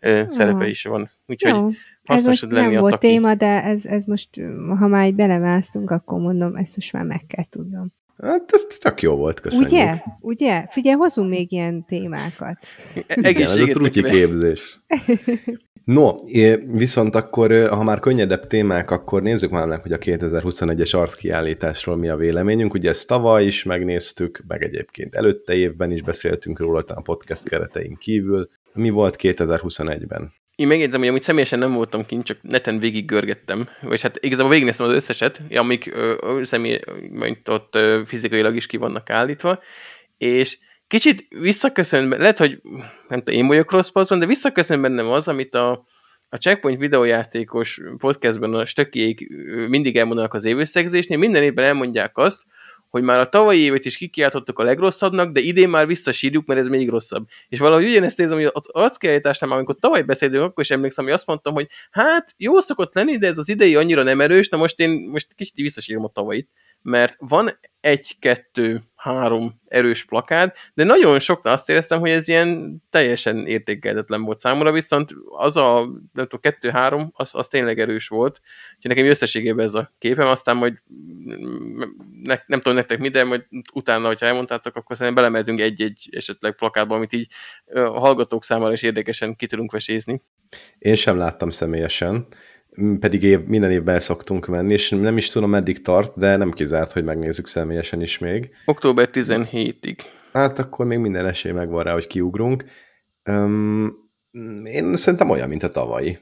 ö, szerepe is van. Úgyhogy Jó. Ez most lenni nem volt taki. téma, de ez, ez most, ha már így belemásztunk, akkor mondom, ezt most már meg kell tudnom. Hát ez tök jó volt, köszönjük. Ugye? Ugye? Figyelj, hozunk még ilyen témákat. Igen, ez a trutyi képzés. No, viszont akkor, ha már könnyedebb témák, akkor nézzük már meg, hogy a 2021-es arckiállításról mi a véleményünk. Ugye ezt tavaly is megnéztük, meg egyébként előtte évben is beszéltünk róla a podcast keretein kívül. Mi volt 2021-ben? Én megjegyzem, hogy amit személyesen nem voltam kint, csak neten végig görgettem, vagy hát igazából végignéztem az összeset, amik személy, ott ö, fizikailag is ki vannak állítva, és kicsit visszaköszön, lehet, hogy nem tudom, én vagyok rossz de visszaköszön bennem az, amit a, a Checkpoint videójátékos podcastben a stökiék mindig elmondanak az évösszegzésnél, minden évben elmondják azt, hogy már a tavalyi évet is kikiáltottuk a legrosszabbnak, de idén már visszasírjuk, mert ez még rosszabb. És valahogy ugyanezt érzem, hogy az arckiállításnál amikor tavaly beszéltünk, akkor is emlékszem, hogy azt mondtam, hogy hát jó szokott lenni, de ez az idei annyira nem erős, na most én most kicsit visszasírom a tavalyit mert van egy-kettő, három erős plakád, de nagyon soknál azt éreztem, hogy ez ilyen teljesen értékelhetetlen volt számomra, viszont az a, nem tudom, kettő-három, az, az tényleg erős volt. Úgyhogy nekem összességében ez a képem, aztán majd ne, nem tudom nektek mi, de majd utána, hogyha elmondtátok, akkor szerintem belemeltünk egy-egy esetleg plakátba, amit így a hallgatók számára is érdekesen ki tudunk vesézni. Én sem láttam személyesen, pedig év, minden évben el szoktunk menni, és nem is tudom, meddig tart, de nem kizárt, hogy megnézzük személyesen is még. Október 17-ig. Hát akkor még minden esély megvan rá, hogy kiugrunk. Um, én szerintem olyan, mint a tavalyi.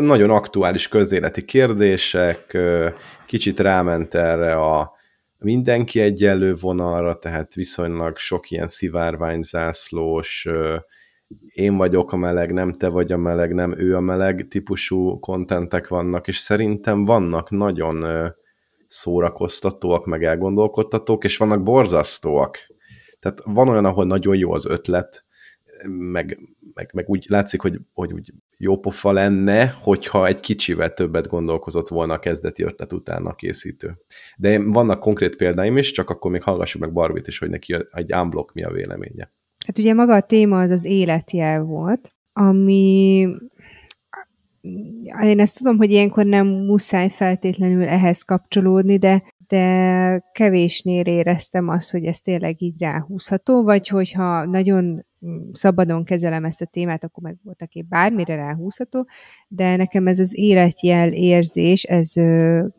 Nagyon aktuális közéleti kérdések, kicsit ráment erre a mindenki egyenlő vonalra, tehát viszonylag sok ilyen szivárványzászlós, én vagyok a meleg, nem te vagy a meleg, nem ő a meleg típusú kontentek vannak, és szerintem vannak nagyon szórakoztatóak, meg elgondolkodtatók, és vannak borzasztóak. Tehát van olyan, ahol nagyon jó az ötlet, meg, meg, meg úgy látszik, hogy, hogy úgy jó pofa lenne, hogyha egy kicsivel többet gondolkozott volna a kezdeti ötlet után a készítő. De vannak konkrét példáim is, csak akkor még hallgassuk meg Barbit is, hogy neki egy unblock mi a véleménye. Hát ugye maga a téma az az életjel volt, ami én ezt tudom, hogy ilyenkor nem muszáj feltétlenül ehhez kapcsolódni, de de kevésnél éreztem azt, hogy ez tényleg így ráhúzható, vagy hogyha nagyon szabadon kezelem ezt a témát, akkor meg volt, aki bármire ráhúzható, de nekem ez az életjel érzés, ez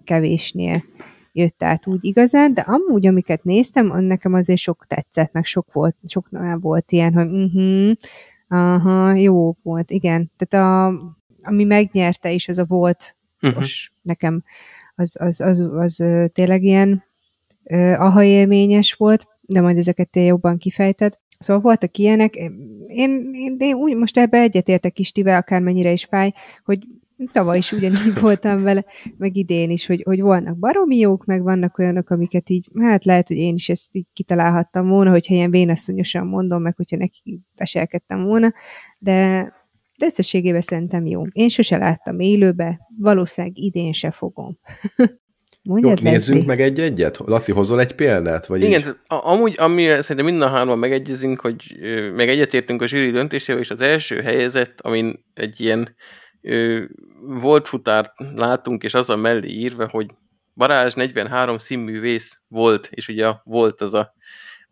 kevésnél jött át úgy igazán, de amúgy, amiket néztem, nekem azért sok tetszett, meg sok volt, sok volt ilyen, hogy uh-huh, aha, jó volt, igen. Tehát a, ami megnyerte is, az a volt, uh-huh. most nekem az, az, az, az, az tényleg ilyen aha élményes volt, de majd ezeket te jobban kifejted. Szóval voltak ilyenek. Én, én, én úgy most ebbe egyetértek Istivel, akármennyire is fáj, hogy tavaly is ugyanígy voltam vele, meg idén is, hogy, hogy vannak baromi jók, meg vannak olyanok, amiket így, hát lehet, hogy én is ezt így kitalálhattam volna, hogyha ilyen vénasszonyosan mondom, meg hogyha neki veselkedtem volna, de, de összességében szerintem jó. Én sose láttam élőbe, valószínűleg idén se fogom. *laughs* Mondjad, Jó, nézzünk meg egy-egyet? Laci, hozol egy példát? Vagy Igen, így? amúgy, ami szerintem minden hárman megegyezünk, hogy meg egyetértünk a zsűri döntésével, és az első helyezett, amin egy ilyen volt futárt látunk, és az a mellé írva, hogy Barázs 43 színművész volt, és ugye volt az a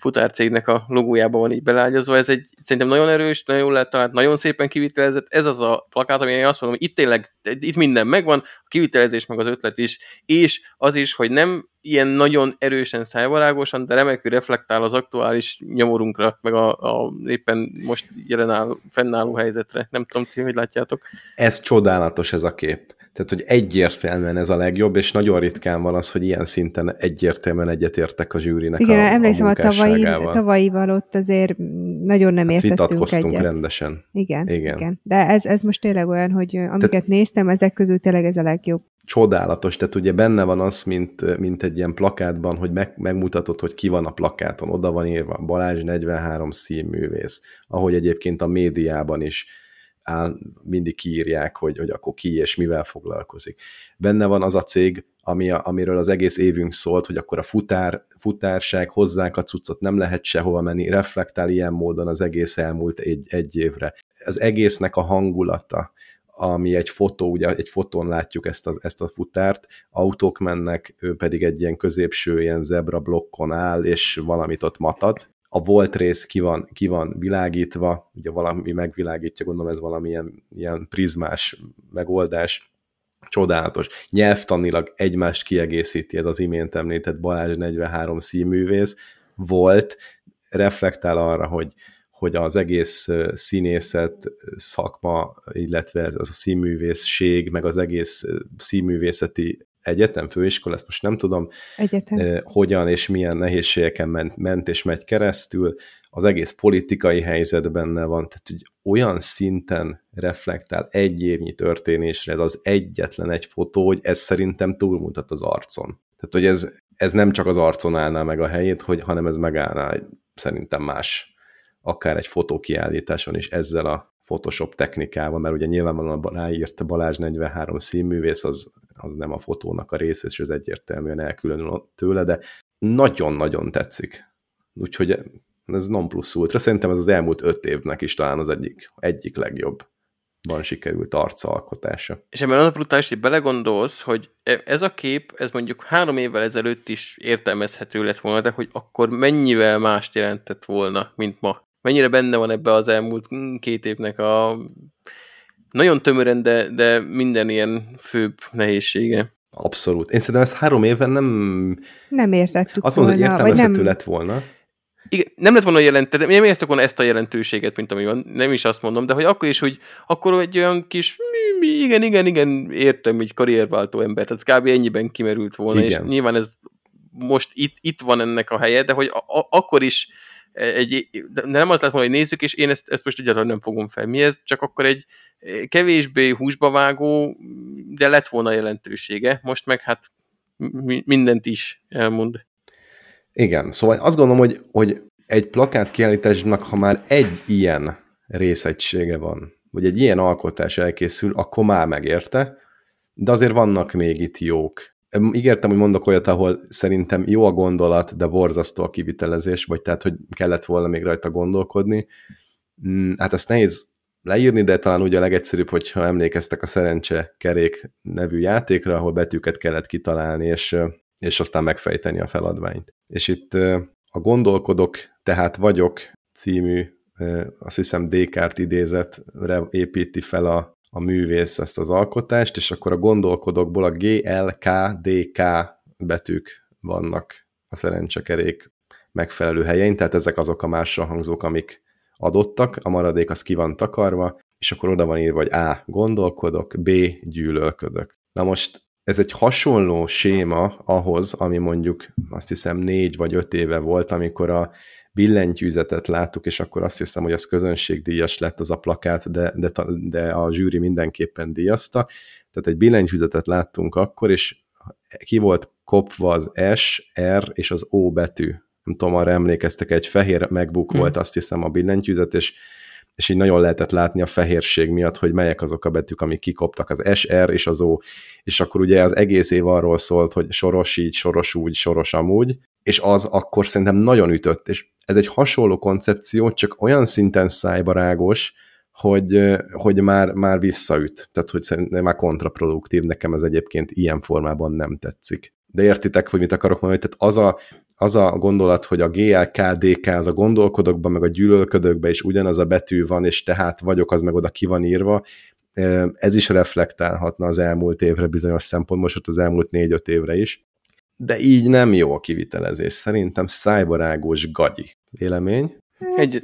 futárcégnek a logójában van így belágyazva. Ez egy szerintem nagyon erős, nagyon jól talált, nagyon szépen kivitelezett. Ez az a plakát, ami én azt mondom, hogy itt tényleg, itt minden megvan, a kivitelezés meg az ötlet is, és az is, hogy nem ilyen nagyon erősen szájvarágosan, de remekül reflektál az aktuális nyomorunkra, meg a, a éppen most jelen áll, fennálló helyzetre. Nem tudom, ti hogy látjátok. Ez csodálatos ez a kép. Tehát, hogy egyértelműen ez a legjobb, és nagyon ritkán van az, hogy ilyen szinten egyértelműen egyetértek a zsűrinek Igen, a, emlékszem, a, tavalyi, tavalyival ott azért nagyon nem hát értettünk egyet. rendesen. Igen, igen. igen. De ez, ez most tényleg olyan, hogy amiket tehát, néztem, ezek közül tényleg ez a legjobb. Csodálatos, tehát ugye benne van az, mint, mint egy ilyen plakátban, hogy meg, megmutatod, hogy ki van a plakáton. Oda van írva Balázs 43 színművész, ahogy egyébként a médiában is áll, mindig kiírják, hogy, hogy akkor ki és mivel foglalkozik. Benne van az a cég, ami a, amiről az egész évünk szólt, hogy akkor a futár, futárság hozzánk a cuccot nem lehet sehova menni, reflektál ilyen módon az egész elmúlt egy, egy évre. Az egésznek a hangulata, ami egy fotó, ugye egy fotón látjuk ezt a, ezt a futárt, autók mennek, ő pedig egy ilyen középső ilyen zebra blokkon áll, és valamit ott matat, a volt rész ki van, ki van világítva, ugye valami megvilágítja, gondolom ez valamilyen ilyen prizmás megoldás, csodálatos. Nyelvtanilag egymást kiegészíti ez az imént említett Balázs 43 színművész, volt, reflektál arra, hogy, hogy az egész színészet szakma, illetve ez a színművészség, meg az egész színművészeti egyetem, főiskola, ezt most nem tudom, egyetem. Eh, hogyan és milyen nehézségeken ment, ment és megy keresztül, az egész politikai helyzet benne van, tehát hogy olyan szinten reflektál egy évnyi történésre, ez az egyetlen egy fotó, hogy ez szerintem túlmutat az arcon. Tehát, hogy ez, ez nem csak az arcon állná meg a helyét, hogy, hanem ez megállná szerintem más, akár egy fotókiállításon is ezzel a Photoshop technikával, mert ugye nyilvánvalóan ráírt Balázs 43 színművész, az az nem a fotónak a része, és ez egyértelműen elkülönül tőle, de nagyon-nagyon tetszik. Úgyhogy ez non plus ultra. Szerintem ez az elmúlt öt évnek is talán az egyik, egyik legjobb van sikerült arcalkotása. És ebben az a brutális, hogy belegondolsz, hogy e- ez a kép, ez mondjuk három évvel ezelőtt is értelmezhető lett volna, de hogy akkor mennyivel mást jelentett volna, mint ma. Mennyire benne van ebbe az elmúlt két évnek a nagyon tömören, de, de minden ilyen főbb nehézsége. Abszolút. Én szerintem ezt három éven nem... Nem értettük Azt mondod, hogy értelmezhető nem... lett volna. Igen, nem lett volna jelentő, nem éreztek volna ezt a jelentőséget, mint ami van, nem is azt mondom, de hogy akkor is, hogy akkor egy olyan kis, igen, igen, igen, értem, egy karrierváltó ember, tehát kb. ennyiben kimerült volna, igen. és nyilván ez most itt, itt van ennek a helye, de hogy a, a, akkor is egy, de nem az lett volna, hogy nézzük, és én ezt, ezt most egyáltalán nem fogom fel. Mi ez? Csak akkor egy kevésbé húsba vágó, de lett volna jelentősége. Most meg hát mindent is elmond. Igen, szóval azt gondolom, hogy, hogy egy plakát kiállításnak, ha már egy ilyen részegysége van, vagy egy ilyen alkotás elkészül, akkor már megérte, de azért vannak még itt jók. Ígértem, hogy mondok olyat, ahol szerintem jó a gondolat, de borzasztó a kivitelezés, vagy tehát, hogy kellett volna még rajta gondolkodni. Mm, hát ezt nehéz leírni, de talán ugye a legegyszerűbb, hogyha emlékeztek a Szerencse kerék nevű játékra, ahol betűket kellett kitalálni, és, és aztán megfejteni a feladványt. És itt a Gondolkodok, tehát vagyok című, azt hiszem Descartes idézetre építi fel a, a művész ezt az alkotást, és akkor a gondolkodokból a G, L, K, D, K betűk vannak a szerencsekerék megfelelő helyein, tehát ezek azok a másra hangzók, amik adottak, a maradék az ki van takarva, és akkor oda van írva, hogy A. Gondolkodok, B. Gyűlölködök. Na most ez egy hasonló séma ahhoz, ami mondjuk azt hiszem négy vagy öt éve volt, amikor a billentyűzetet láttuk, és akkor azt hiszem, hogy az közönségdíjas lett az a plakát, de, de, de a zsűri mindenképpen díjazta. Tehát egy billentyűzetet láttunk akkor, és ki volt kopva az S, R és az O betű. Nem tudom, arra emlékeztek, egy fehér MacBook hmm. volt, azt hiszem, a billentyűzet, és és így nagyon lehetett látni a fehérség miatt, hogy melyek azok a betűk, amik kikoptak, az SR és az O, és akkor ugye az egész év arról szólt, hogy soros így, soros úgy, soros amúgy, és az akkor szerintem nagyon ütött, és ez egy hasonló koncepció, csak olyan szinten szájbarágos, hogy, hogy már, már visszaüt. Tehát, hogy szerintem már kontraproduktív, nekem ez egyébként ilyen formában nem tetszik. De értitek, hogy mit akarok mondani? Tehát az a, az a gondolat, hogy a GLKDK, az a gondolkodokban, meg a gyűlölködökben is ugyanaz a betű van, és tehát vagyok, az meg oda ki van írva, ez is reflektálhatna az elmúlt évre bizonyos szempont, most az elmúlt négy-öt évre is. De így nem jó a kivitelezés. Szerintem szájbarágos gagyi. Vélemény? Egy...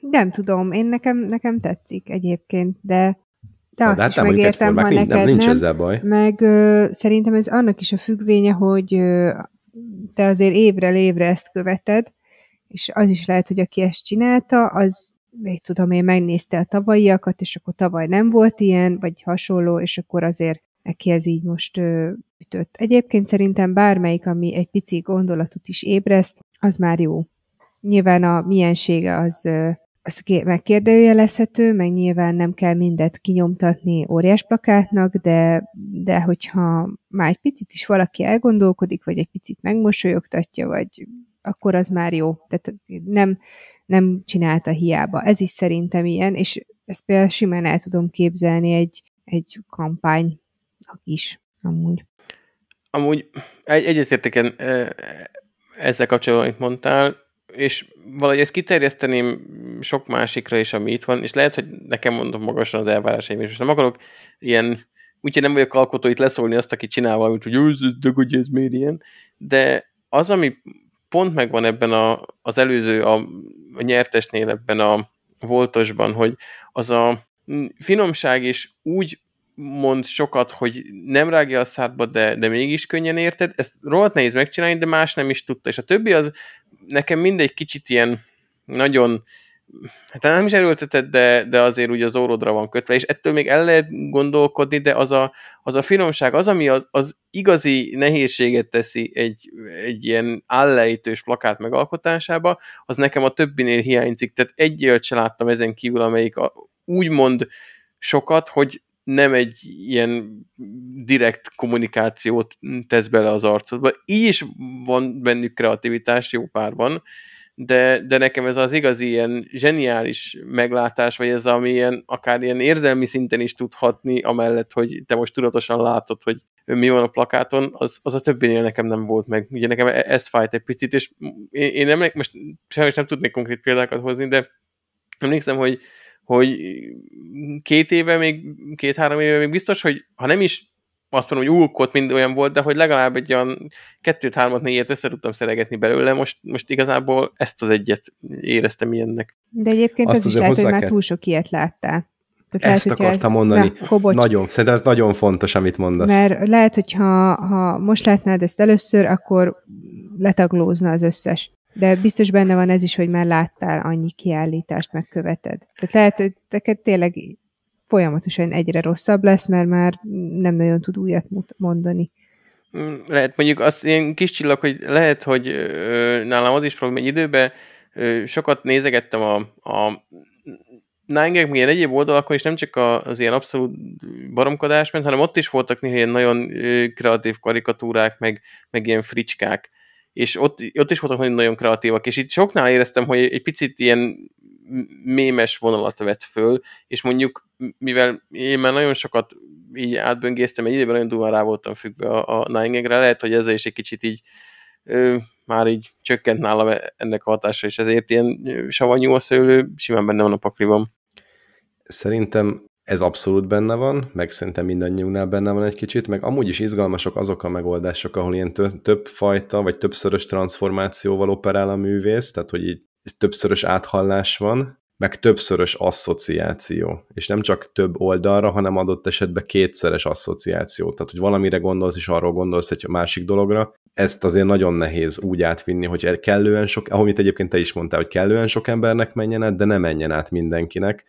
Nem tudom, én nekem, nekem tetszik egyébként, de de azt hát is megértem, ha neked nem, nincs ezzel baj. Meg ö, szerintem ez annak is a függvénye, hogy ö, te azért évre évre ezt követed, és az is lehet, hogy aki ezt csinálta, az még tudom én, megnézte a tavalyiakat, és akkor tavaly nem volt ilyen, vagy hasonló, és akkor azért neki ez így most ütött. Egyébként szerintem bármelyik, ami egy pici gondolatot is ébreszt, az már jó. Nyilván a miensége az, az megkérdőjelezhető, meg nyilván nem kell mindet kinyomtatni óriás plakátnak, de, de hogyha már egy picit is valaki elgondolkodik, vagy egy picit megmosolyogtatja, vagy akkor az már jó. Tehát nem, nem csinálta hiába. Ez is szerintem ilyen, és ezt például simán el tudom képzelni egy, egy kampánynak is, amúgy. Amúgy egy, egyetértek ezzel kapcsolatban, amit mondtál, és valahogy ezt kiterjeszteném sok másikra is, ami itt van, és lehet, hogy nekem mondom magasan az elvárásaim, és most nem akarok ilyen, úgyhogy nem vagyok alkotó itt leszólni azt, aki csinál valamit, hogy de hogy ez miért ilyen, de az, ami pont megvan ebben a, az előző, a, a nyertesnél ebben a voltosban, hogy az a finomság is úgy mond sokat, hogy nem rágja a szádba, de, de mégis könnyen érted. Ezt rohadt nehéz megcsinálni, de más nem is tudta. És a többi az nekem mindegy kicsit ilyen nagyon hát nem is erőltetett, de, de azért ugye az órodra van kötve, és ettől még el lehet gondolkodni, de az a, az a finomság, az, ami az, az igazi nehézséget teszi egy, egy ilyen állejtős plakát megalkotásába, az nekem a többinél hiányzik, tehát egy se láttam ezen kívül, amelyik a, úgy mond sokat, hogy nem egy ilyen direkt kommunikációt tesz bele az arcodba. Így is van bennük kreativitás jó párban, de, de nekem ez az igazi ilyen zseniális meglátás, vagy ez ami ilyen, akár ilyen érzelmi szinten is tudhatni, amellett, hogy te most tudatosan látod, hogy mi van a plakáton, az, az a többinél nekem nem volt meg. Ugye nekem e, ez fájt egy picit, és én, én nem, most sajnos nem tudnék konkrét példákat hozni, de emlékszem, hogy hogy két éve, még két-három éve még biztos, hogy ha nem is azt mondom, hogy úlkot mind olyan volt, de hogy legalább egy olyan kettőt, hármat, négyet össze tudtam szeregetni belőle, most, most igazából ezt az egyet éreztem ilyennek. De egyébként azt az is lehet, hogy már túl sok ilyet láttál. Tehát Ezt lehet, akartam ez... mondani. Na, nagyon, szerintem ez nagyon fontos, amit mondasz. Mert lehet, hogyha ha most látnád ezt először, akkor letaglózna az összes. De biztos benne van ez is, hogy már láttál annyi kiállítást, megköveted. Tehát lehet, hogy neked tényleg folyamatosan egyre rosszabb lesz, mert már nem nagyon tud újat mondani. Mm, lehet mondjuk azt ilyen kis csillag, hogy lehet, hogy ö, nálam az is probléma, egy időben ö, sokat nézegettem a, a Nine milyen egyéb oldalakon, és nem csak az ilyen abszolút baromkodás ment, hanem ott is voltak néha ilyen nagyon kreatív karikatúrák, meg, meg ilyen fricskák. És ott, ott is voltak nagyon, kreatívak, és itt soknál éreztem, hogy egy picit ilyen mémes vonalat vett föl, és mondjuk, mivel én már nagyon sokat így átböngésztem, egy időben nagyon durván rá voltam függve a, a Nine lehet, hogy ezzel is egy kicsit így ö, már így csökkent nálam ennek a hatása, és ezért ilyen savanyú a szőlő simán benne van a pakliban. Szerintem ez abszolút benne van, meg szerintem mindannyiunknál benne van egy kicsit, meg amúgy is izgalmasok azok a megoldások, ahol ilyen több fajta, vagy többszörös transformációval operál a művész, tehát hogy így többszörös áthallás van, meg többszörös asszociáció. És nem csak több oldalra, hanem adott esetben kétszeres asszociáció. Tehát, hogy valamire gondolsz, és arról gondolsz egy másik dologra. Ezt azért nagyon nehéz úgy átvinni, hogy kellően sok, ahogy egyébként te is mondtál, hogy kellően sok embernek menjen át, de ne menjen át mindenkinek,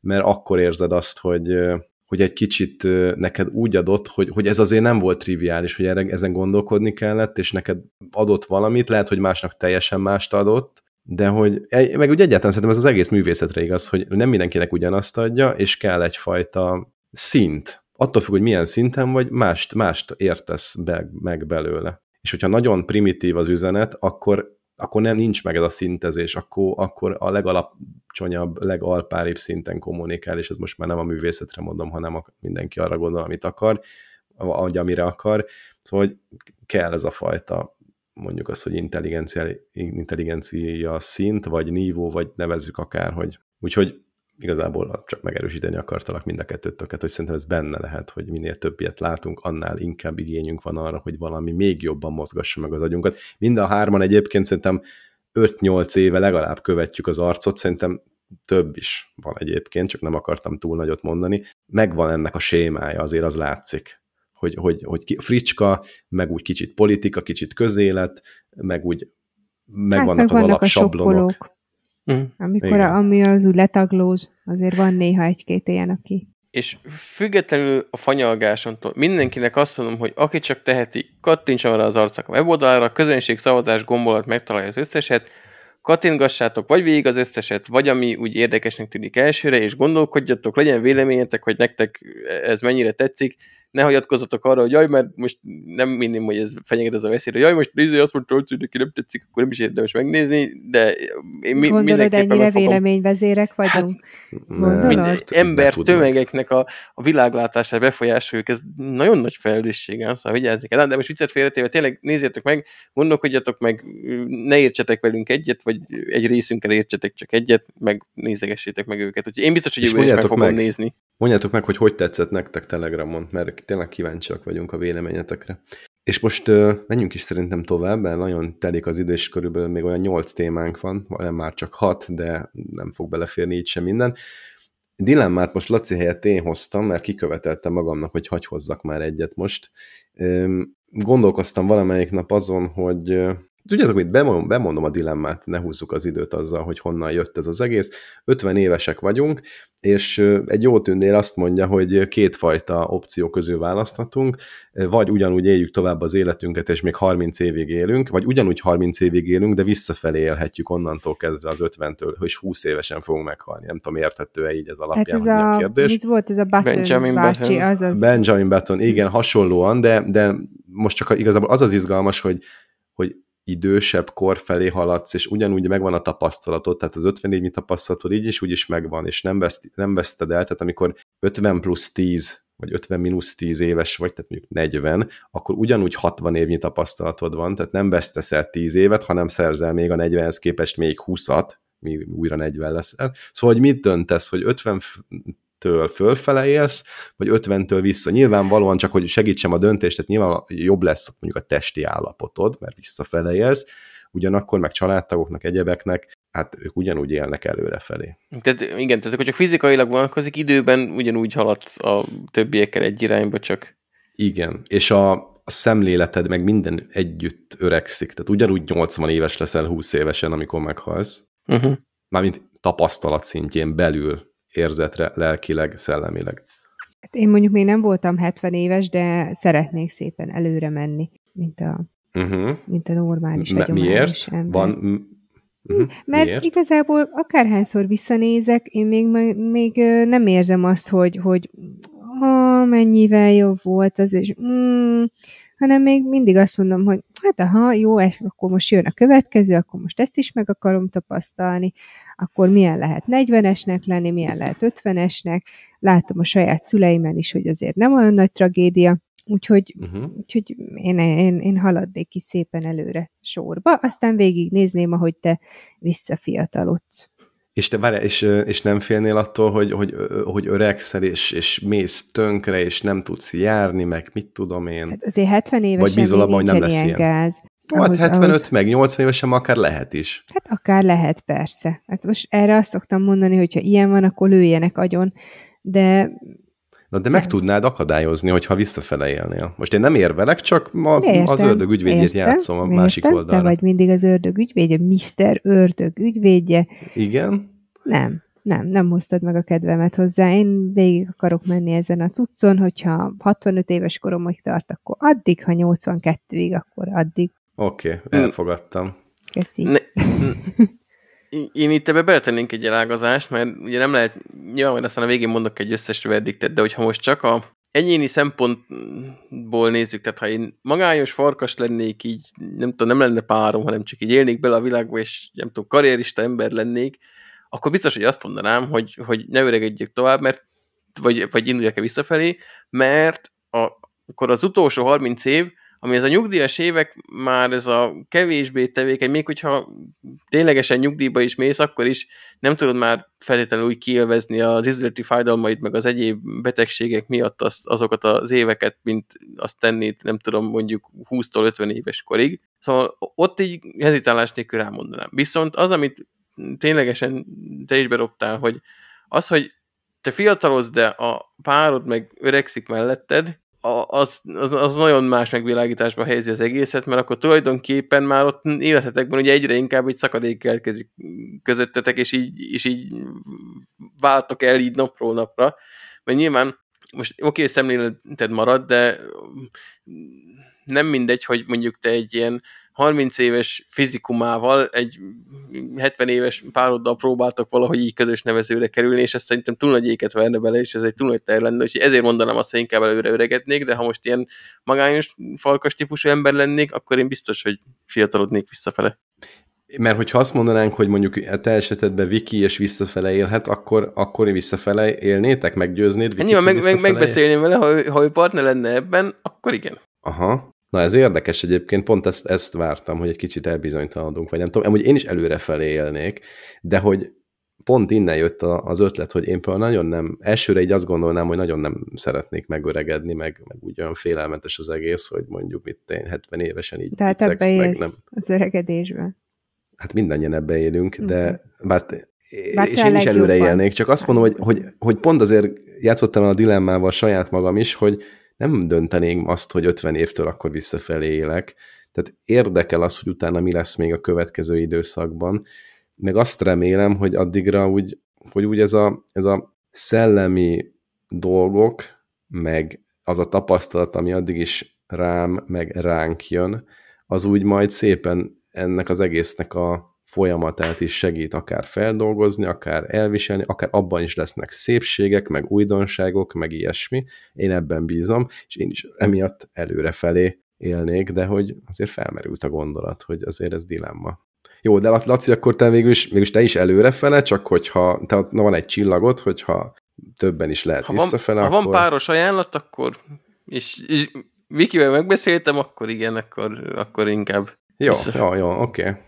mert akkor érzed azt, hogy, hogy egy kicsit neked úgy adott, hogy, hogy ez azért nem volt triviális, hogy erre, ezen gondolkodni kellett, és neked adott valamit, lehet, hogy másnak teljesen mást adott, de hogy, meg úgy egyáltalán szerintem ez az egész művészetre igaz, hogy nem mindenkinek ugyanazt adja, és kell egyfajta szint. Attól függ, hogy milyen szinten vagy, mást, mást értesz be, meg belőle. És hogyha nagyon primitív az üzenet, akkor, akkor nem nincs meg ez a szintezés, akkor, akkor a legalapcsonyabb, legalpáribb szinten kommunikál, és ez most már nem a művészetre mondom, hanem a, mindenki arra gondol, amit akar, vagy amire akar. Szóval hogy kell ez a fajta mondjuk azt, hogy intelligencia, intelligencia szint, vagy nívó, vagy nevezzük akárhogy. Úgyhogy igazából csak megerősíteni akartalak mind a kettőtöket, hogy szerintem ez benne lehet, hogy minél több ilyet látunk, annál inkább igényünk van arra, hogy valami még jobban mozgassa meg az agyunkat. Mind a hárman egyébként szerintem 5-8 éve legalább követjük az arcot, szerintem több is van egyébként, csak nem akartam túl nagyot mondani. Megvan ennek a sémája, azért az látszik hogy, hogy, hogy ki, fricska, meg úgy kicsit politika, kicsit közélet, meg úgy meg hát, meg az alapsablonok. Mm. Amikor a, ami az úgy letaglóz, azért van néha egy-két ilyen, aki... És függetlenül a fanyalgásontól mindenkinek azt mondom, hogy aki csak teheti, kattintson arra az arcnak a weboldalra, közönség szavazás gombolat megtalálja az összeset, kattintgassátok vagy végig az összeset, vagy ami úgy érdekesnek tűnik elsőre, és gondolkodjatok, legyen véleményetek, hogy nektek ez mennyire tetszik, ne hagyatkozzatok arra, hogy jaj, mert most nem minném, hogy ez fenyeget ez a veszély, hogy jaj, most nézzé azt mondta, hogy neki nem tetszik, akkor nem is érdemes megnézni, de én mi, Gondolod, ennyire véleményvezérek vagyunk? Hát, Gondolod? ember tömegeknek a, a világlátását befolyásoljuk, ez nagyon nagy felelősség, szóval vigyázni kell. De most viccet félretéve, tényleg nézzétek meg, gondolkodjatok meg, ne értsetek velünk egyet, vagy egy részünkkel értsetek csak egyet, meg nézegessétek meg őket. Úgyhogy én biztos, hogy jövő is meg fogom meg, nézni. Mondjátok meg, hogy hogy tetszett nektek Telegramon, mert tényleg kíváncsiak vagyunk a véleményetekre. És most uh, menjünk is szerintem tovább, mert nagyon telik az idő, és körülbelül még olyan nyolc témánk van, vagy már csak hat, de nem fog beleférni így sem minden. Dilemmát most Laci helyett én hoztam, mert kiköveteltem magamnak, hogy hagy hozzak már egyet most. Gondolkoztam valamelyik nap azon, hogy Tudjátok, hogy bemondom, bemondom a dilemmát, ne húzzuk az időt azzal, hogy honnan jött ez az egész. 50 évesek vagyunk, és egy jó tűnnél azt mondja, hogy kétfajta opció közül választhatunk, vagy ugyanúgy éljük tovább az életünket, és még 30 évig élünk, vagy ugyanúgy 30 évig élünk, de visszafelé élhetjük onnantól kezdve az 50-től, hogy 20 évesen fogunk meghalni. Nem tudom, érthető-e így ez alapján, hát ez a, a kérdés. Mit volt ez a Button Benjamin bácsi, Button. Azaz. Benjamin Button, igen, hasonlóan, de, de most csak igazából az az izgalmas, hogy, hogy idősebb kor felé haladsz, és ugyanúgy megvan a tapasztalatod, tehát az 54 mi tapasztalatod így is úgy is megvan, és nem, veszt, nem veszted el, tehát amikor 50 plusz 10 vagy 50 mínusz 10 éves vagy, tehát mondjuk 40, akkor ugyanúgy 60 évnyi tapasztalatod van, tehát nem vesztesz el 10 évet, hanem szerzel még a 40-hez képest még 20-at, mi újra 40 leszel. Szóval, hogy mit döntesz, hogy 50 től fölfele élsz, vagy 50-től vissza. Nyilvánvalóan csak, hogy segítsem a döntést, tehát nyilván jobb lesz mondjuk a testi állapotod, mert visszafele élsz, ugyanakkor meg családtagoknak, egyebeknek, hát ők ugyanúgy élnek előrefelé. Tehát igen, tehát akkor csak fizikailag vonatkozik, időben ugyanúgy haladsz a többiekkel egy irányba, csak... Igen, és a, a szemléleted meg minden együtt öregszik, tehát ugyanúgy 80 éves leszel 20 évesen, amikor meghalsz. Uh-huh. Mármint tapasztalat szintjén belül érzetre, lelkileg, szellemileg. Hát én mondjuk még nem voltam 70 éves, de szeretnék szépen előre menni, mint a, uh-huh. mint a normális, M- Miért? Ember. Van, Uh-huh. Mert Miért? igazából akárhányszor visszanézek, én még, még nem érzem azt, hogy, hogy ha mennyivel jobb volt az, és mm, hanem még mindig azt mondom, hogy hát aha, jó, és akkor most jön a következő, akkor most ezt is meg akarom tapasztalni, akkor milyen lehet 40-esnek lenni, milyen lehet 50-esnek, látom a saját szüleimen is, hogy azért nem olyan nagy tragédia, úgyhogy, Uh-huh. úgyhogy én, én, én haladnék ki szépen előre sorba, aztán végignézném, ahogy te visszafiatalodsz. És te várj, és, és nem félnél attól, hogy, hogy, hogy öregszel, és, és mész tönkre, és nem tudsz járni, meg mit tudom én. Hát azért 70 évesen bízol még abban, hogy nem lesz ilyen? gáz. Hát Ahhoz- 75 ahhoz- meg 80 évesen akár lehet is. Hát akár lehet, persze. Hát most erre azt szoktam mondani, hogy ha ilyen van, akkor lőjenek agyon, de Na, de meg tudnád akadályozni, hogyha visszafele élnél. Most én nem érvelek, csak a, értem, az ördög ügyvédjét értem, játszom a értem, másik Te oldalra. vagy mindig az ördög ügyvédje, Mr. Ördög ügyvédje. Igen? Nem, nem, nem hoztad meg a kedvemet hozzá. Én végig akarok menni ezen a cuccon, hogyha 65 éves koromig tart, akkor addig, ha 82-ig, akkor addig. Oké, okay, elfogadtam. Köszi. Ne, *laughs* én itt ebbe beletennénk egy elágazást, mert ugye nem lehet, nyilván majd aztán a végén mondok egy összes verdiktet, de hogyha most csak a egyéni szempontból nézzük, tehát ha én magányos farkas lennék, így nem tudom, nem lenne párom, hanem csak így élnék bele a világba, és nem tudom, karrierista ember lennék, akkor biztos, hogy azt mondanám, hogy, hogy ne öregedjek tovább, mert vagy, vagy induljak-e visszafelé, mert a, akkor az utolsó 30 év, ami ez a nyugdíjas évek, már ez a kevésbé tevékeny, még hogyha ténylegesen nyugdíjba is mész, akkor is nem tudod már feltétlenül úgy kielvezni az izleti fájdalmaid, meg az egyéb betegségek miatt azt, azokat az éveket, mint azt tennéd, nem tudom, mondjuk 20-tól 50 éves korig. Szóval ott így hezitálás nélkül elmondanám. Viszont az, amit ténylegesen te is berobtál, hogy az, hogy te fiatalodsz, de a párod meg öregszik melletted, az, az, az nagyon más megvilágításba helyezi az egészet, mert akkor tulajdonképpen már ott életetekben ugye egyre inkább egy szakadék elkezik közöttetek, és így, és így váltok el így napról napra, mert nyilván most oké, okay, szemléleted marad, de nem mindegy, hogy mondjuk te egy ilyen 30 éves fizikumával egy 70 éves pároddal próbáltak valahogy így közös nevezőre kerülni, és ezt szerintem túl nagy éket verne bele, és ez egy túl nagy terv lenne, úgyhogy ezért mondanám azt, hogy inkább előre öregednék, de ha most ilyen magányos, falkas típusú ember lennék, akkor én biztos, hogy fiatalodnék visszafele. Mert hogyha azt mondanánk, hogy mondjuk a te esetedben Viki és visszafele élhet, akkor, akkor visszafele élnétek, meggyőznéd Vikit, Nyilván hogy meg, megbeszélném vele, ha, ő- ha ő partner lenne ebben, akkor igen. Aha. Na ez érdekes egyébként, pont ezt, ezt vártam, hogy egy kicsit elbizonytalanodunk, vagy nem tudom. Amúgy én is előrefelé élnék, de hogy pont innen jött a, az ötlet, hogy én például nagyon nem, elsőre így azt gondolnám, hogy nagyon nem szeretnék megöregedni, meg, meg úgy olyan félelmetes az egész, hogy mondjuk mit én 70 évesen így Tehát ebbe meg élsz nem. az öregedésben. Hát mindannyian ebbe élünk, de bár, Bár és én is előre élnék, csak azt mondom, hogy, hogy, hogy pont azért játszottam el a dilemmával saját magam is, hogy nem dönteném azt, hogy 50 évtől akkor visszafelé élek. Tehát érdekel az, hogy utána mi lesz még a következő időszakban, meg azt remélem, hogy addigra úgy, hogy úgy ez a, ez a szellemi dolgok, meg az a tapasztalat, ami addig is rám, meg ránk jön, az úgy majd szépen ennek az egésznek a folyamatát is segít akár feldolgozni, akár elviselni, akár abban is lesznek szépségek, meg újdonságok, meg ilyesmi. Én ebben bízom, és én is emiatt előrefelé élnék, de hogy azért felmerült a gondolat, hogy azért ez dilemma. Jó, de Laci, akkor te végül is, végül is te is előrefele, csak hogyha te na van egy csillagot, hogyha többen is lehet Ha van, visszafele, ha akkor... van páros ajánlat, akkor és, és Vikivel megbeszéltem, akkor igen, akkor, akkor inkább. Jó, Vissza. jó, jó, oké. Okay.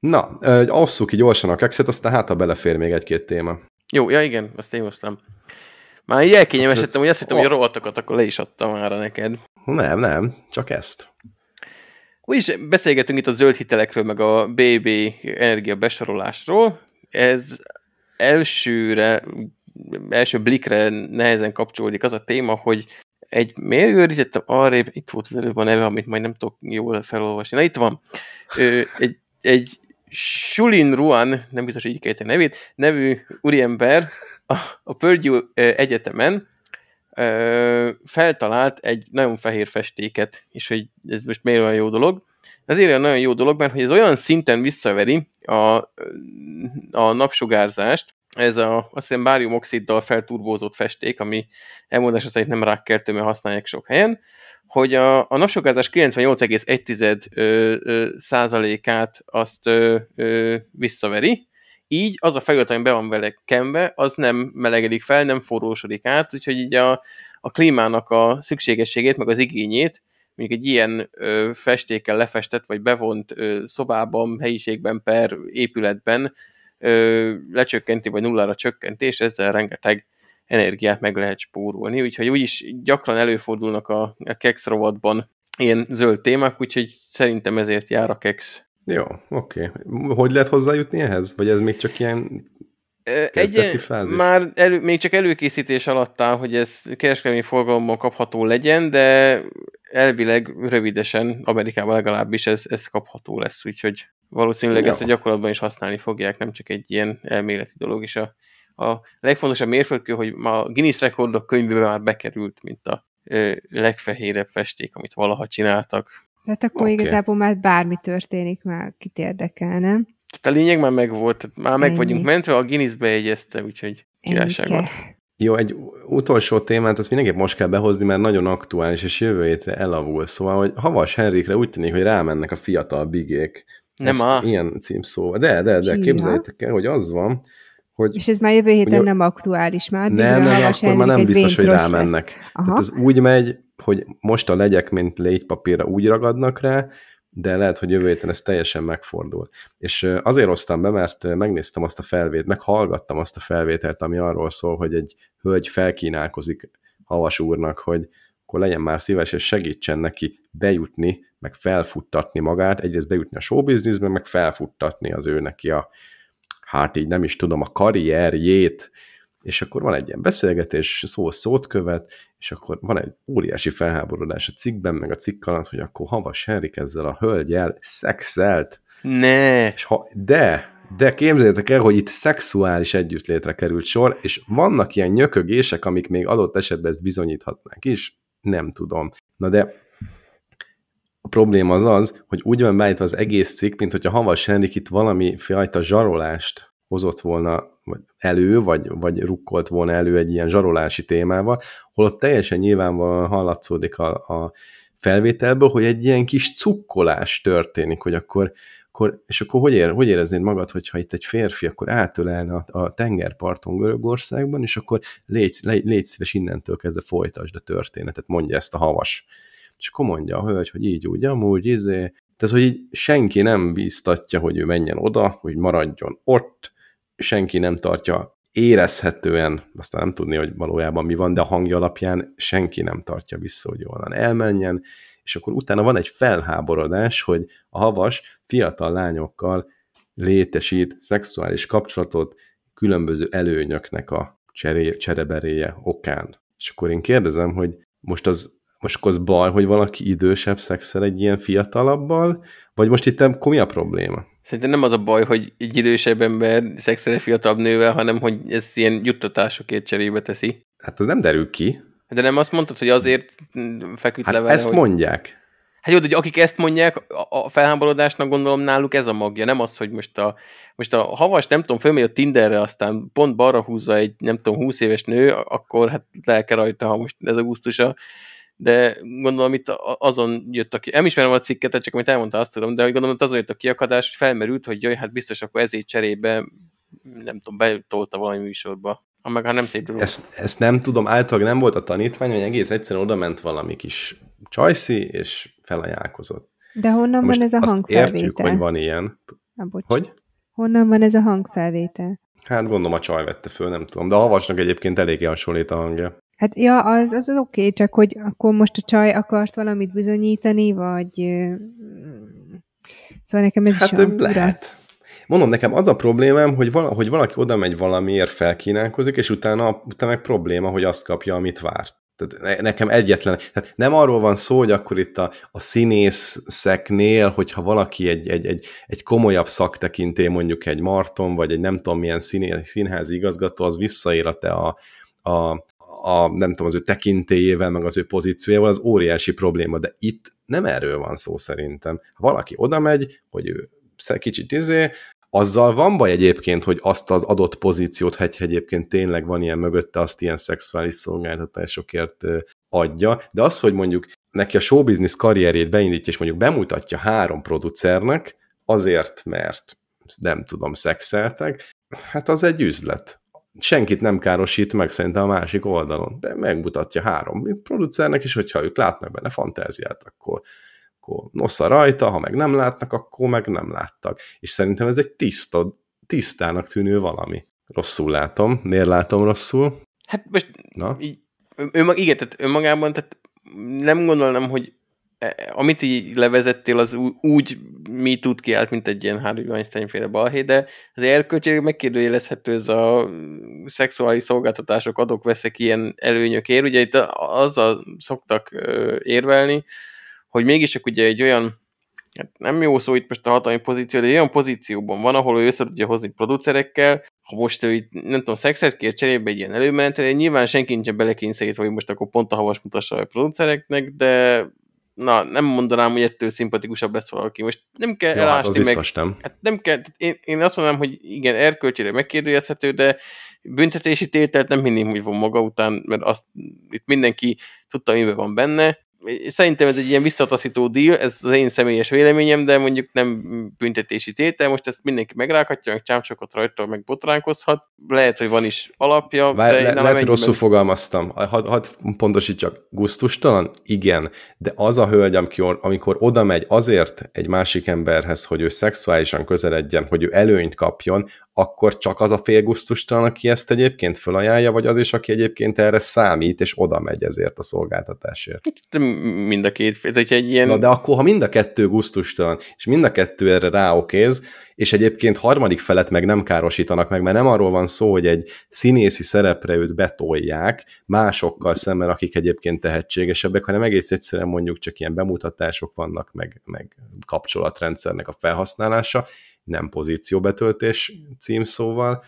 Na, ö, asszuk ki gyorsan a kekszet, aztán hát, ha belefér még egy-két téma. Jó, ja igen, azt én hoztam. Már így elkényelmesedtem, hogy azt hittem, hogy a Oh. rovatokat akkor le is adtam már neked. Nem, nem, csak ezt. Úgyis beszélgetünk itt a zöld hitelekről, meg a BB energia besorolásról. Ez elsőre, első blikre nehezen kapcsolódik az a téma, hogy egy miért őrítettem arrébb, itt volt az előbb a neve, amit majd nem tudok jól felolvasni. Na itt van. Ö, egy, egy Sulin Ruan, nem biztos, hogy így kell ejteni a nevét, nevű úriember a, a Purdue Egyetemen ö, feltalált egy nagyon fehér festéket, és hogy ez most miért olyan jó dolog. Azért olyan nagyon jó dolog, mert hogy ez olyan szinten visszaveri a, a napsugárzást, ez a, azt hiszem báriumoxiddal felturbózott festék, ami elmondása szerint nem rákkeltő, használják sok helyen, hogy a, a napsugárzás 98,1 százalékát azt ö, ö, visszaveri, így az a felület, ami be van vele kenve, az nem melegedik fel, nem forrósodik át, úgyhogy így a, a klímának a szükségességét, meg az igényét, mondjuk egy ilyen ö, festékkel lefestett, vagy bevont ö, szobában, helyiségben per épületben ö, lecsökkenti, vagy nullára csökkenti, és ezzel rengeteg energiát meg lehet spórolni, úgyhogy úgyis gyakran előfordulnak a, a kex rovatban ilyen zöld témák, úgyhogy szerintem ezért jár a kex. Jó, oké. Okay. Hogy lehet hozzájutni ehhez? Vagy ez még csak ilyen egy, fázis? Már elő, még csak előkészítés alatt áll, hogy ez kereskedelmi forgalomban kapható legyen, de elvileg rövidesen, Amerikában legalábbis ez, ez kapható lesz, úgyhogy valószínűleg Jó. ezt a gyakorlatban is használni fogják, nem csak egy ilyen elméleti dolog, és a, a legfontosabb mérföldkő, hogy a Guinness rekordok könyvében már bekerült, mint a ö, legfehérebb festék, amit valaha csináltak. Tehát akkor okay. igazából már bármi történik, már kit érdekel, nem? Tehát a lényeg már megvolt, már meg Ennyi. vagyunk mentve, a Guinness bejegyezte, úgyhogy királyság van. Jó, egy utolsó témát, ezt mindenképp most kell behozni, mert nagyon aktuális, és jövő hétre elavul. Szóval, hogy Havas Henrikre úgy tűnik, hogy rámennek a fiatal bigék. Nem ezt a... Ilyen címszó. De, de, de, képzeljétek el, hogy az van, hogy... És ez már jövő héten ugye, nem aktuális már. Nem, nem, akkor már nem biztos, hogy rámennek. Tehát ez úgy megy, hogy most a legyek, mint légypapírra úgy ragadnak rá, de lehet, hogy jövő héten ez teljesen megfordul. És azért hoztam be, mert megnéztem azt a felvételt, meghallgattam azt a felvételt, ami arról szól, hogy egy hölgy felkínálkozik Havas úrnak, hogy akkor legyen már szíves, és segítsen neki bejutni, meg felfuttatni magát, egyrészt bejutni a showbizniszbe, meg felfuttatni az ő neki a, hát így nem is tudom, a karrierjét, és akkor van egy ilyen beszélgetés, szó szót követ, és akkor van egy óriási felháborodás a cikkben, meg a cikk alatt, hogy akkor Havas Henrik ezzel a hölgyel szexelt. Ne! És ha, de, de képzeljétek el, hogy itt szexuális együttlétre került sor, és vannak ilyen nyökögések, amik még adott esetben ezt bizonyíthatnák is, nem tudom. Na de a probléma az az, hogy úgy van beállítva az egész cikk, mint hogyha Havas Henrik itt valami fajta zsarolást hozott volna elő, vagy, vagy rukkolt volna elő egy ilyen zsarolási témával, holott teljesen nyilvánvalóan hallatszódik a, a felvételből, hogy egy ilyen kis cukkolás történik, hogy akkor, akkor és akkor hogy, ér, hogy éreznéd magad, hogyha itt egy férfi akkor átölelne a, a tengerparton Görögországban, és akkor légy, légy, légy szíves innentől kezdve folytasd a történetet, mondja ezt a havas. És akkor mondja a hölgy, hogy így úgy, amúgy, izé, tehát, hogy így senki nem bíztatja, hogy ő menjen oda, hogy maradjon ott, senki nem tartja érezhetően, aztán nem tudni, hogy valójában mi van, de a hangja alapján senki nem tartja vissza, hogy onnan elmenjen, és akkor utána van egy felháborodás, hogy a havas fiatal lányokkal létesít szexuális kapcsolatot különböző előnyöknek a cseré, csereberéje okán. És akkor én kérdezem, hogy most az most akkor az baj, hogy valaki idősebb szexel egy ilyen fiatalabbal, vagy most itt mi a probléma? Szerintem nem az a baj, hogy egy idősebb ember szexel egy fiatalabb nővel, hanem hogy ez ilyen juttatásokért cserébe teszi. Hát az nem derül ki. De nem azt mondtad, hogy azért feküdt hát le vele, ezt hogy... mondják. Hát jó, de akik ezt mondják, a felháborodásnak gondolom náluk ez a magja, nem az, hogy most a, most a havas, nem tudom, fölmegy a Tinderre, aztán pont balra húzza egy, nem tudom, 20 éves nő, akkor hát lelke rajta, ha most ez a gusztusa de gondolom itt azon jött a ki, nem ismerem a cikket, csak amit elmondta, azt tudom, de gondolom hogy azon jött a kiakadás, hogy felmerült, hogy jaj, hát biztos akkor ezért cserébe, nem tudom, betolta valami műsorba. Ha meg ha nem szép dolog. Ezt, ezt nem tudom, általában nem volt a tanítvány, hogy egész egyszerűen oda ment valami kis csajszi, és felajánlkozott. De honnan van ez a hangfelvétel? értjük, hogy van ilyen. Na, hogy? Honnan van ez a hangfelvétel? Hát gondolom a csaj vette föl, nem tudom. De a havasnak egyébként eléggé hasonlít a hangja. Hát ja, az, az, az oké, okay, csak hogy akkor most a csaj akart valamit bizonyítani, vagy... Szóval nekem ez hát, is lehet. Mondom, nekem az a problémám, hogy, vala, hogy valaki oda megy valamiért felkínálkozik, és utána, utána meg probléma, hogy azt kapja, amit várt. Tehát nekem egyetlen, tehát nem arról van szó, hogy akkor itt a, a színészeknél, hogyha valaki egy, egy, egy, egy komolyabb szaktekinté, mondjuk egy Marton, vagy egy nem tudom milyen színé, színházi igazgató, az visszaér a, te a, a, a, nem tudom, az ő tekintélyével, meg az ő pozíciójával, az óriási probléma, de itt nem erről van szó szerintem. Ha valaki oda megy, hogy ő kicsit izé, Azzal van baj egyébként, hogy azt az adott pozíciót, hogy egyébként tényleg van ilyen mögötte, azt ilyen szexuális szolgáltatásokért adja, de az, hogy mondjuk neki a showbiznisz karrierjét beindítja, és mondjuk bemutatja három producernek, azért, mert nem tudom, szexeltek, hát az egy üzlet. Senkit nem károsít meg szerintem a másik oldalon, de megmutatja három producernek, és hogyha ők látnak benne fantáziát, akkor, akkor nosza rajta, ha meg nem látnak, akkor meg nem láttak. És szerintem ez egy tiszta, tisztának tűnő valami. Rosszul látom. Miért látom rosszul? Hát most Na? Így, ő, igen, tehát önmagában tehát nem gondolnám, hogy amit így levezettél, az úgy mi tud kiállt, mint egy ilyen Harvey Weinstein féle balhé, de az erkölcsileg megkérdőjelezhető ez a szexuális szolgáltatások adok veszek ilyen előnyökért. Ugye itt azzal szoktak érvelni, hogy mégis ugye egy olyan hát nem jó szó itt most a hatalmi pozíció, de olyan pozícióban van, ahol ő össze tudja hozni producerekkel, ha most ő itt, nem tudom, szexet kér cserébe egy ilyen előmenetel, nyilván senki nincsen belekényszerítve, hogy most akkor pont a havas mutassa a producereknek, de na, nem mondanám, hogy ettől szimpatikusabb lesz valaki. Most nem kell ja, elásni hát meg. Nem. Hát nem kell, én, én azt mondanám, hogy igen, erkölcsére megkérdőjelezhető, de büntetési tételt nem hinném, hogy van maga után, mert azt itt mindenki tudta, miben van benne, Szerintem ez egy ilyen visszataszító deal, ez az én személyes véleményem, de mondjuk nem büntetési tétel, most ezt mindenki megrákatja, meg csámcsokot rajta meg botránkozhat, lehet, hogy van is alapja. Vár, de le, lehet, hogy rosszul meg... fogalmaztam. Hadd had pontosítsak, gusztustalan? Igen, de az a hölgy, amikor, amikor oda megy azért egy másik emberhez, hogy ő szexuálisan közeledjen, hogy ő előnyt kapjon, akkor csak az a félgusztustalan, aki ezt egyébként felajánlja, vagy az is, aki egyébként erre számít, és oda megy ezért a szolgáltatásért? Mind a két fél. Hogyha egy ilyen... Na de akkor, ha mind a kettő gusztustalan, és mind a kettő erre ráokéz, és egyébként harmadik felet meg nem károsítanak meg, mert nem arról van szó, hogy egy színészi szerepre őt betolják másokkal szemben, akik egyébként tehetségesebbek, hanem egész egyszerűen mondjuk csak ilyen bemutatások vannak, meg, meg kapcsolatrendszernek a felhasználása, nem pozícióbetöltés címszóval,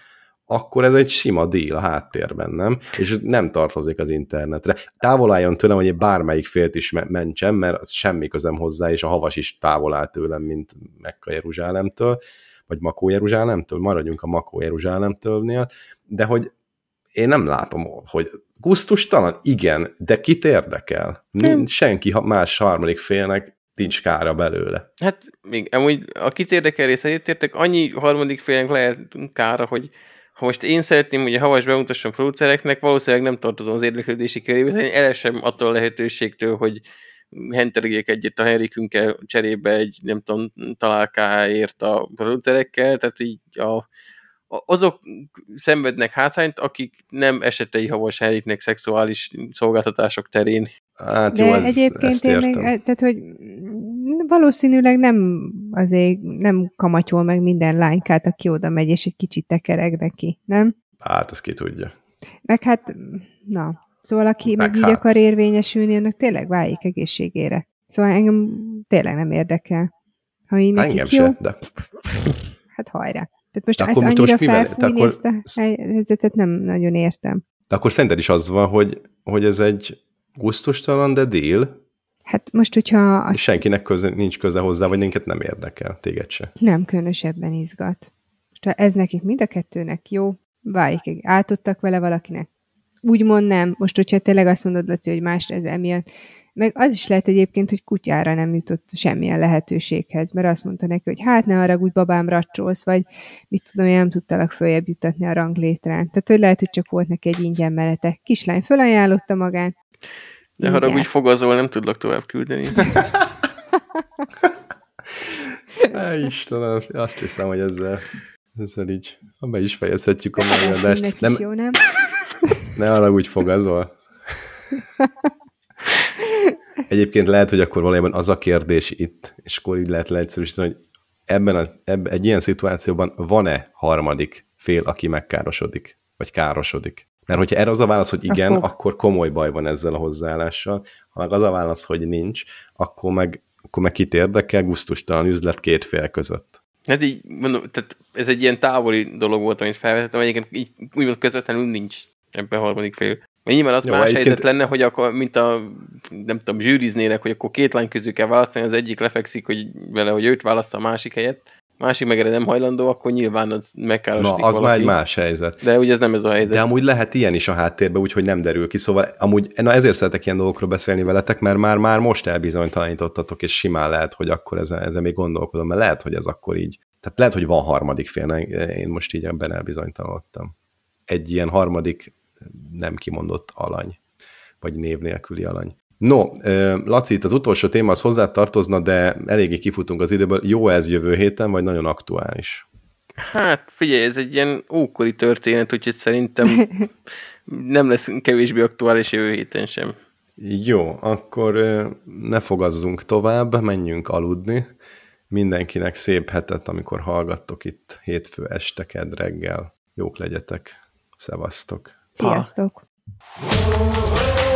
akkor ez egy sima deal a háttérben, nem? És nem tartozik az internetre. Távol álljon tőlem, hogy bármelyik félt is mentsem, mert az semmi közem hozzá, és a havas is távol áll tőlem, mint Mekka Jeruzsálemtől, vagy Makó Jeruzsálemtől, maradjunk a Makó Jeruzsálemtől, de hogy én nem látom, hogy gusztustalan, igen, de kit érdekel? Hmm. Senki más harmadik félnek nincs kára belőle. Hát még amúgy a kit érdekel része értek, annyi harmadik félnek lehet kára, hogy ha most én szeretném, hogy a havas bemutasson producereknek, valószínűleg nem tartozom az érdeklődési körébe, én elesem attól a lehetőségtől, hogy hentergék egyet a Henrikünkkel cserébe egy, nem tudom, találkáért a producerekkel, tehát így a, azok szenvednek hátrányt, akik nem esetei havas Henriknek szexuális szolgáltatások terén. Hát jó, De ez, egyébként ezt én még, tehát, hogy valószínűleg nem azért nem kamatyol meg minden lánykát, aki oda megy, és egy kicsit tekereg neki, nem? Hát, ezt ki tudja. Meg hát, na, szóval aki meg, meg így hát. akar érvényesülni, annak tényleg válik egészségére. Szóval engem tényleg nem érdekel. Ha így nekik engem jó, se, de... hát hajrá. Tehát most de ezt annyira most felfújni, ezt a helyzetet nem nagyon értem. De akkor szerinted is az van, hogy, hogy ez egy gusztustalan, de deal, Hát most, hogyha... A... Senkinek köze, nincs köze hozzá, vagy minket nem érdekel, téged se. Nem különösebben izgat. Most ha ez nekik mind a kettőnek jó, válik, átadtak vele valakinek. Úgymond nem. Most, hogyha tényleg azt mondod, Laci, hogy más ez emiatt, meg az is lehet egyébként, hogy kutyára nem jutott semmilyen lehetőséghez, mert azt mondta neki, hogy hát ne arra úgy babám racsolsz, vagy mit tudom, én nem tudtalak följebb jutatni a ranglétrán. Tehát, hogy lehet, hogy csak volt neki egy ingyen melete. Kislány felajánlotta magát, ne haragudj, fogazol, nem tudlak tovább küldeni. *laughs* Ne, Istenem, azt hiszem, hogy ezzel, ezzel így be is fejezhetjük a mai adást. Nem, jó, nem? Ne arra úgy fogazol. *laughs* Egyébként lehet, hogy akkor valójában az a kérdés itt, és akkor így lehet leegyszerűsíteni, hogy ebben, a, ebben egy ilyen szituációban van-e harmadik fél, aki megkárosodik, vagy károsodik? Mert hogyha erre az a válasz, hogy igen, akkor, akkor komoly baj van ezzel a hozzáállással. Ha meg az a válasz, hogy nincs, akkor meg, akkor meg kit érdekel, gusztustalan üzlet két fél között. Hát így mondom, tehát ez egy ilyen távoli dolog volt, amit felvetettem, egyébként így úgymond közvetlenül nincs ebben a harmadik fél. Mert nyilván az Jó, más egyébként... helyzet lenne, hogy akkor, mint a, nem tudom, zsűriznének, hogy akkor két lány közül kell választani, az egyik lefekszik, hogy vele, hogy őt választ a másik helyet. Másik meg erre nem hajlandó, akkor nyilván az meg kell Na, az valaki. már egy más helyzet. De ugye ez nem ez a helyzet. De amúgy lehet ilyen is a háttérben, úgyhogy nem derül ki. Szóval amúgy, na ezért szeretek ilyen dolgokról beszélni veletek, mert már, már most elbizonytalanítottatok, és simán lehet, hogy akkor ezen, ezen még gondolkodom, mert lehet, hogy ez akkor így. Tehát lehet, hogy van harmadik fél, én most így ebben elbizonytalanodtam. Egy ilyen harmadik nem kimondott alany, vagy név nélküli alany. No, Laci, itt az utolsó téma az hozzá tartozna, de eléggé kifutunk az időből. Jó ez jövő héten, vagy nagyon aktuális? Hát figyelj, ez egy ilyen ókori történet, úgyhogy szerintem *laughs* nem lesz kevésbé aktuális jövő héten sem. Jó, akkor ne fogazzunk tovább, menjünk aludni. Mindenkinek szép hetet, amikor hallgattok itt hétfő este, kedd reggel. Jók legyetek. Szevasztok. Sziasztok. Ha.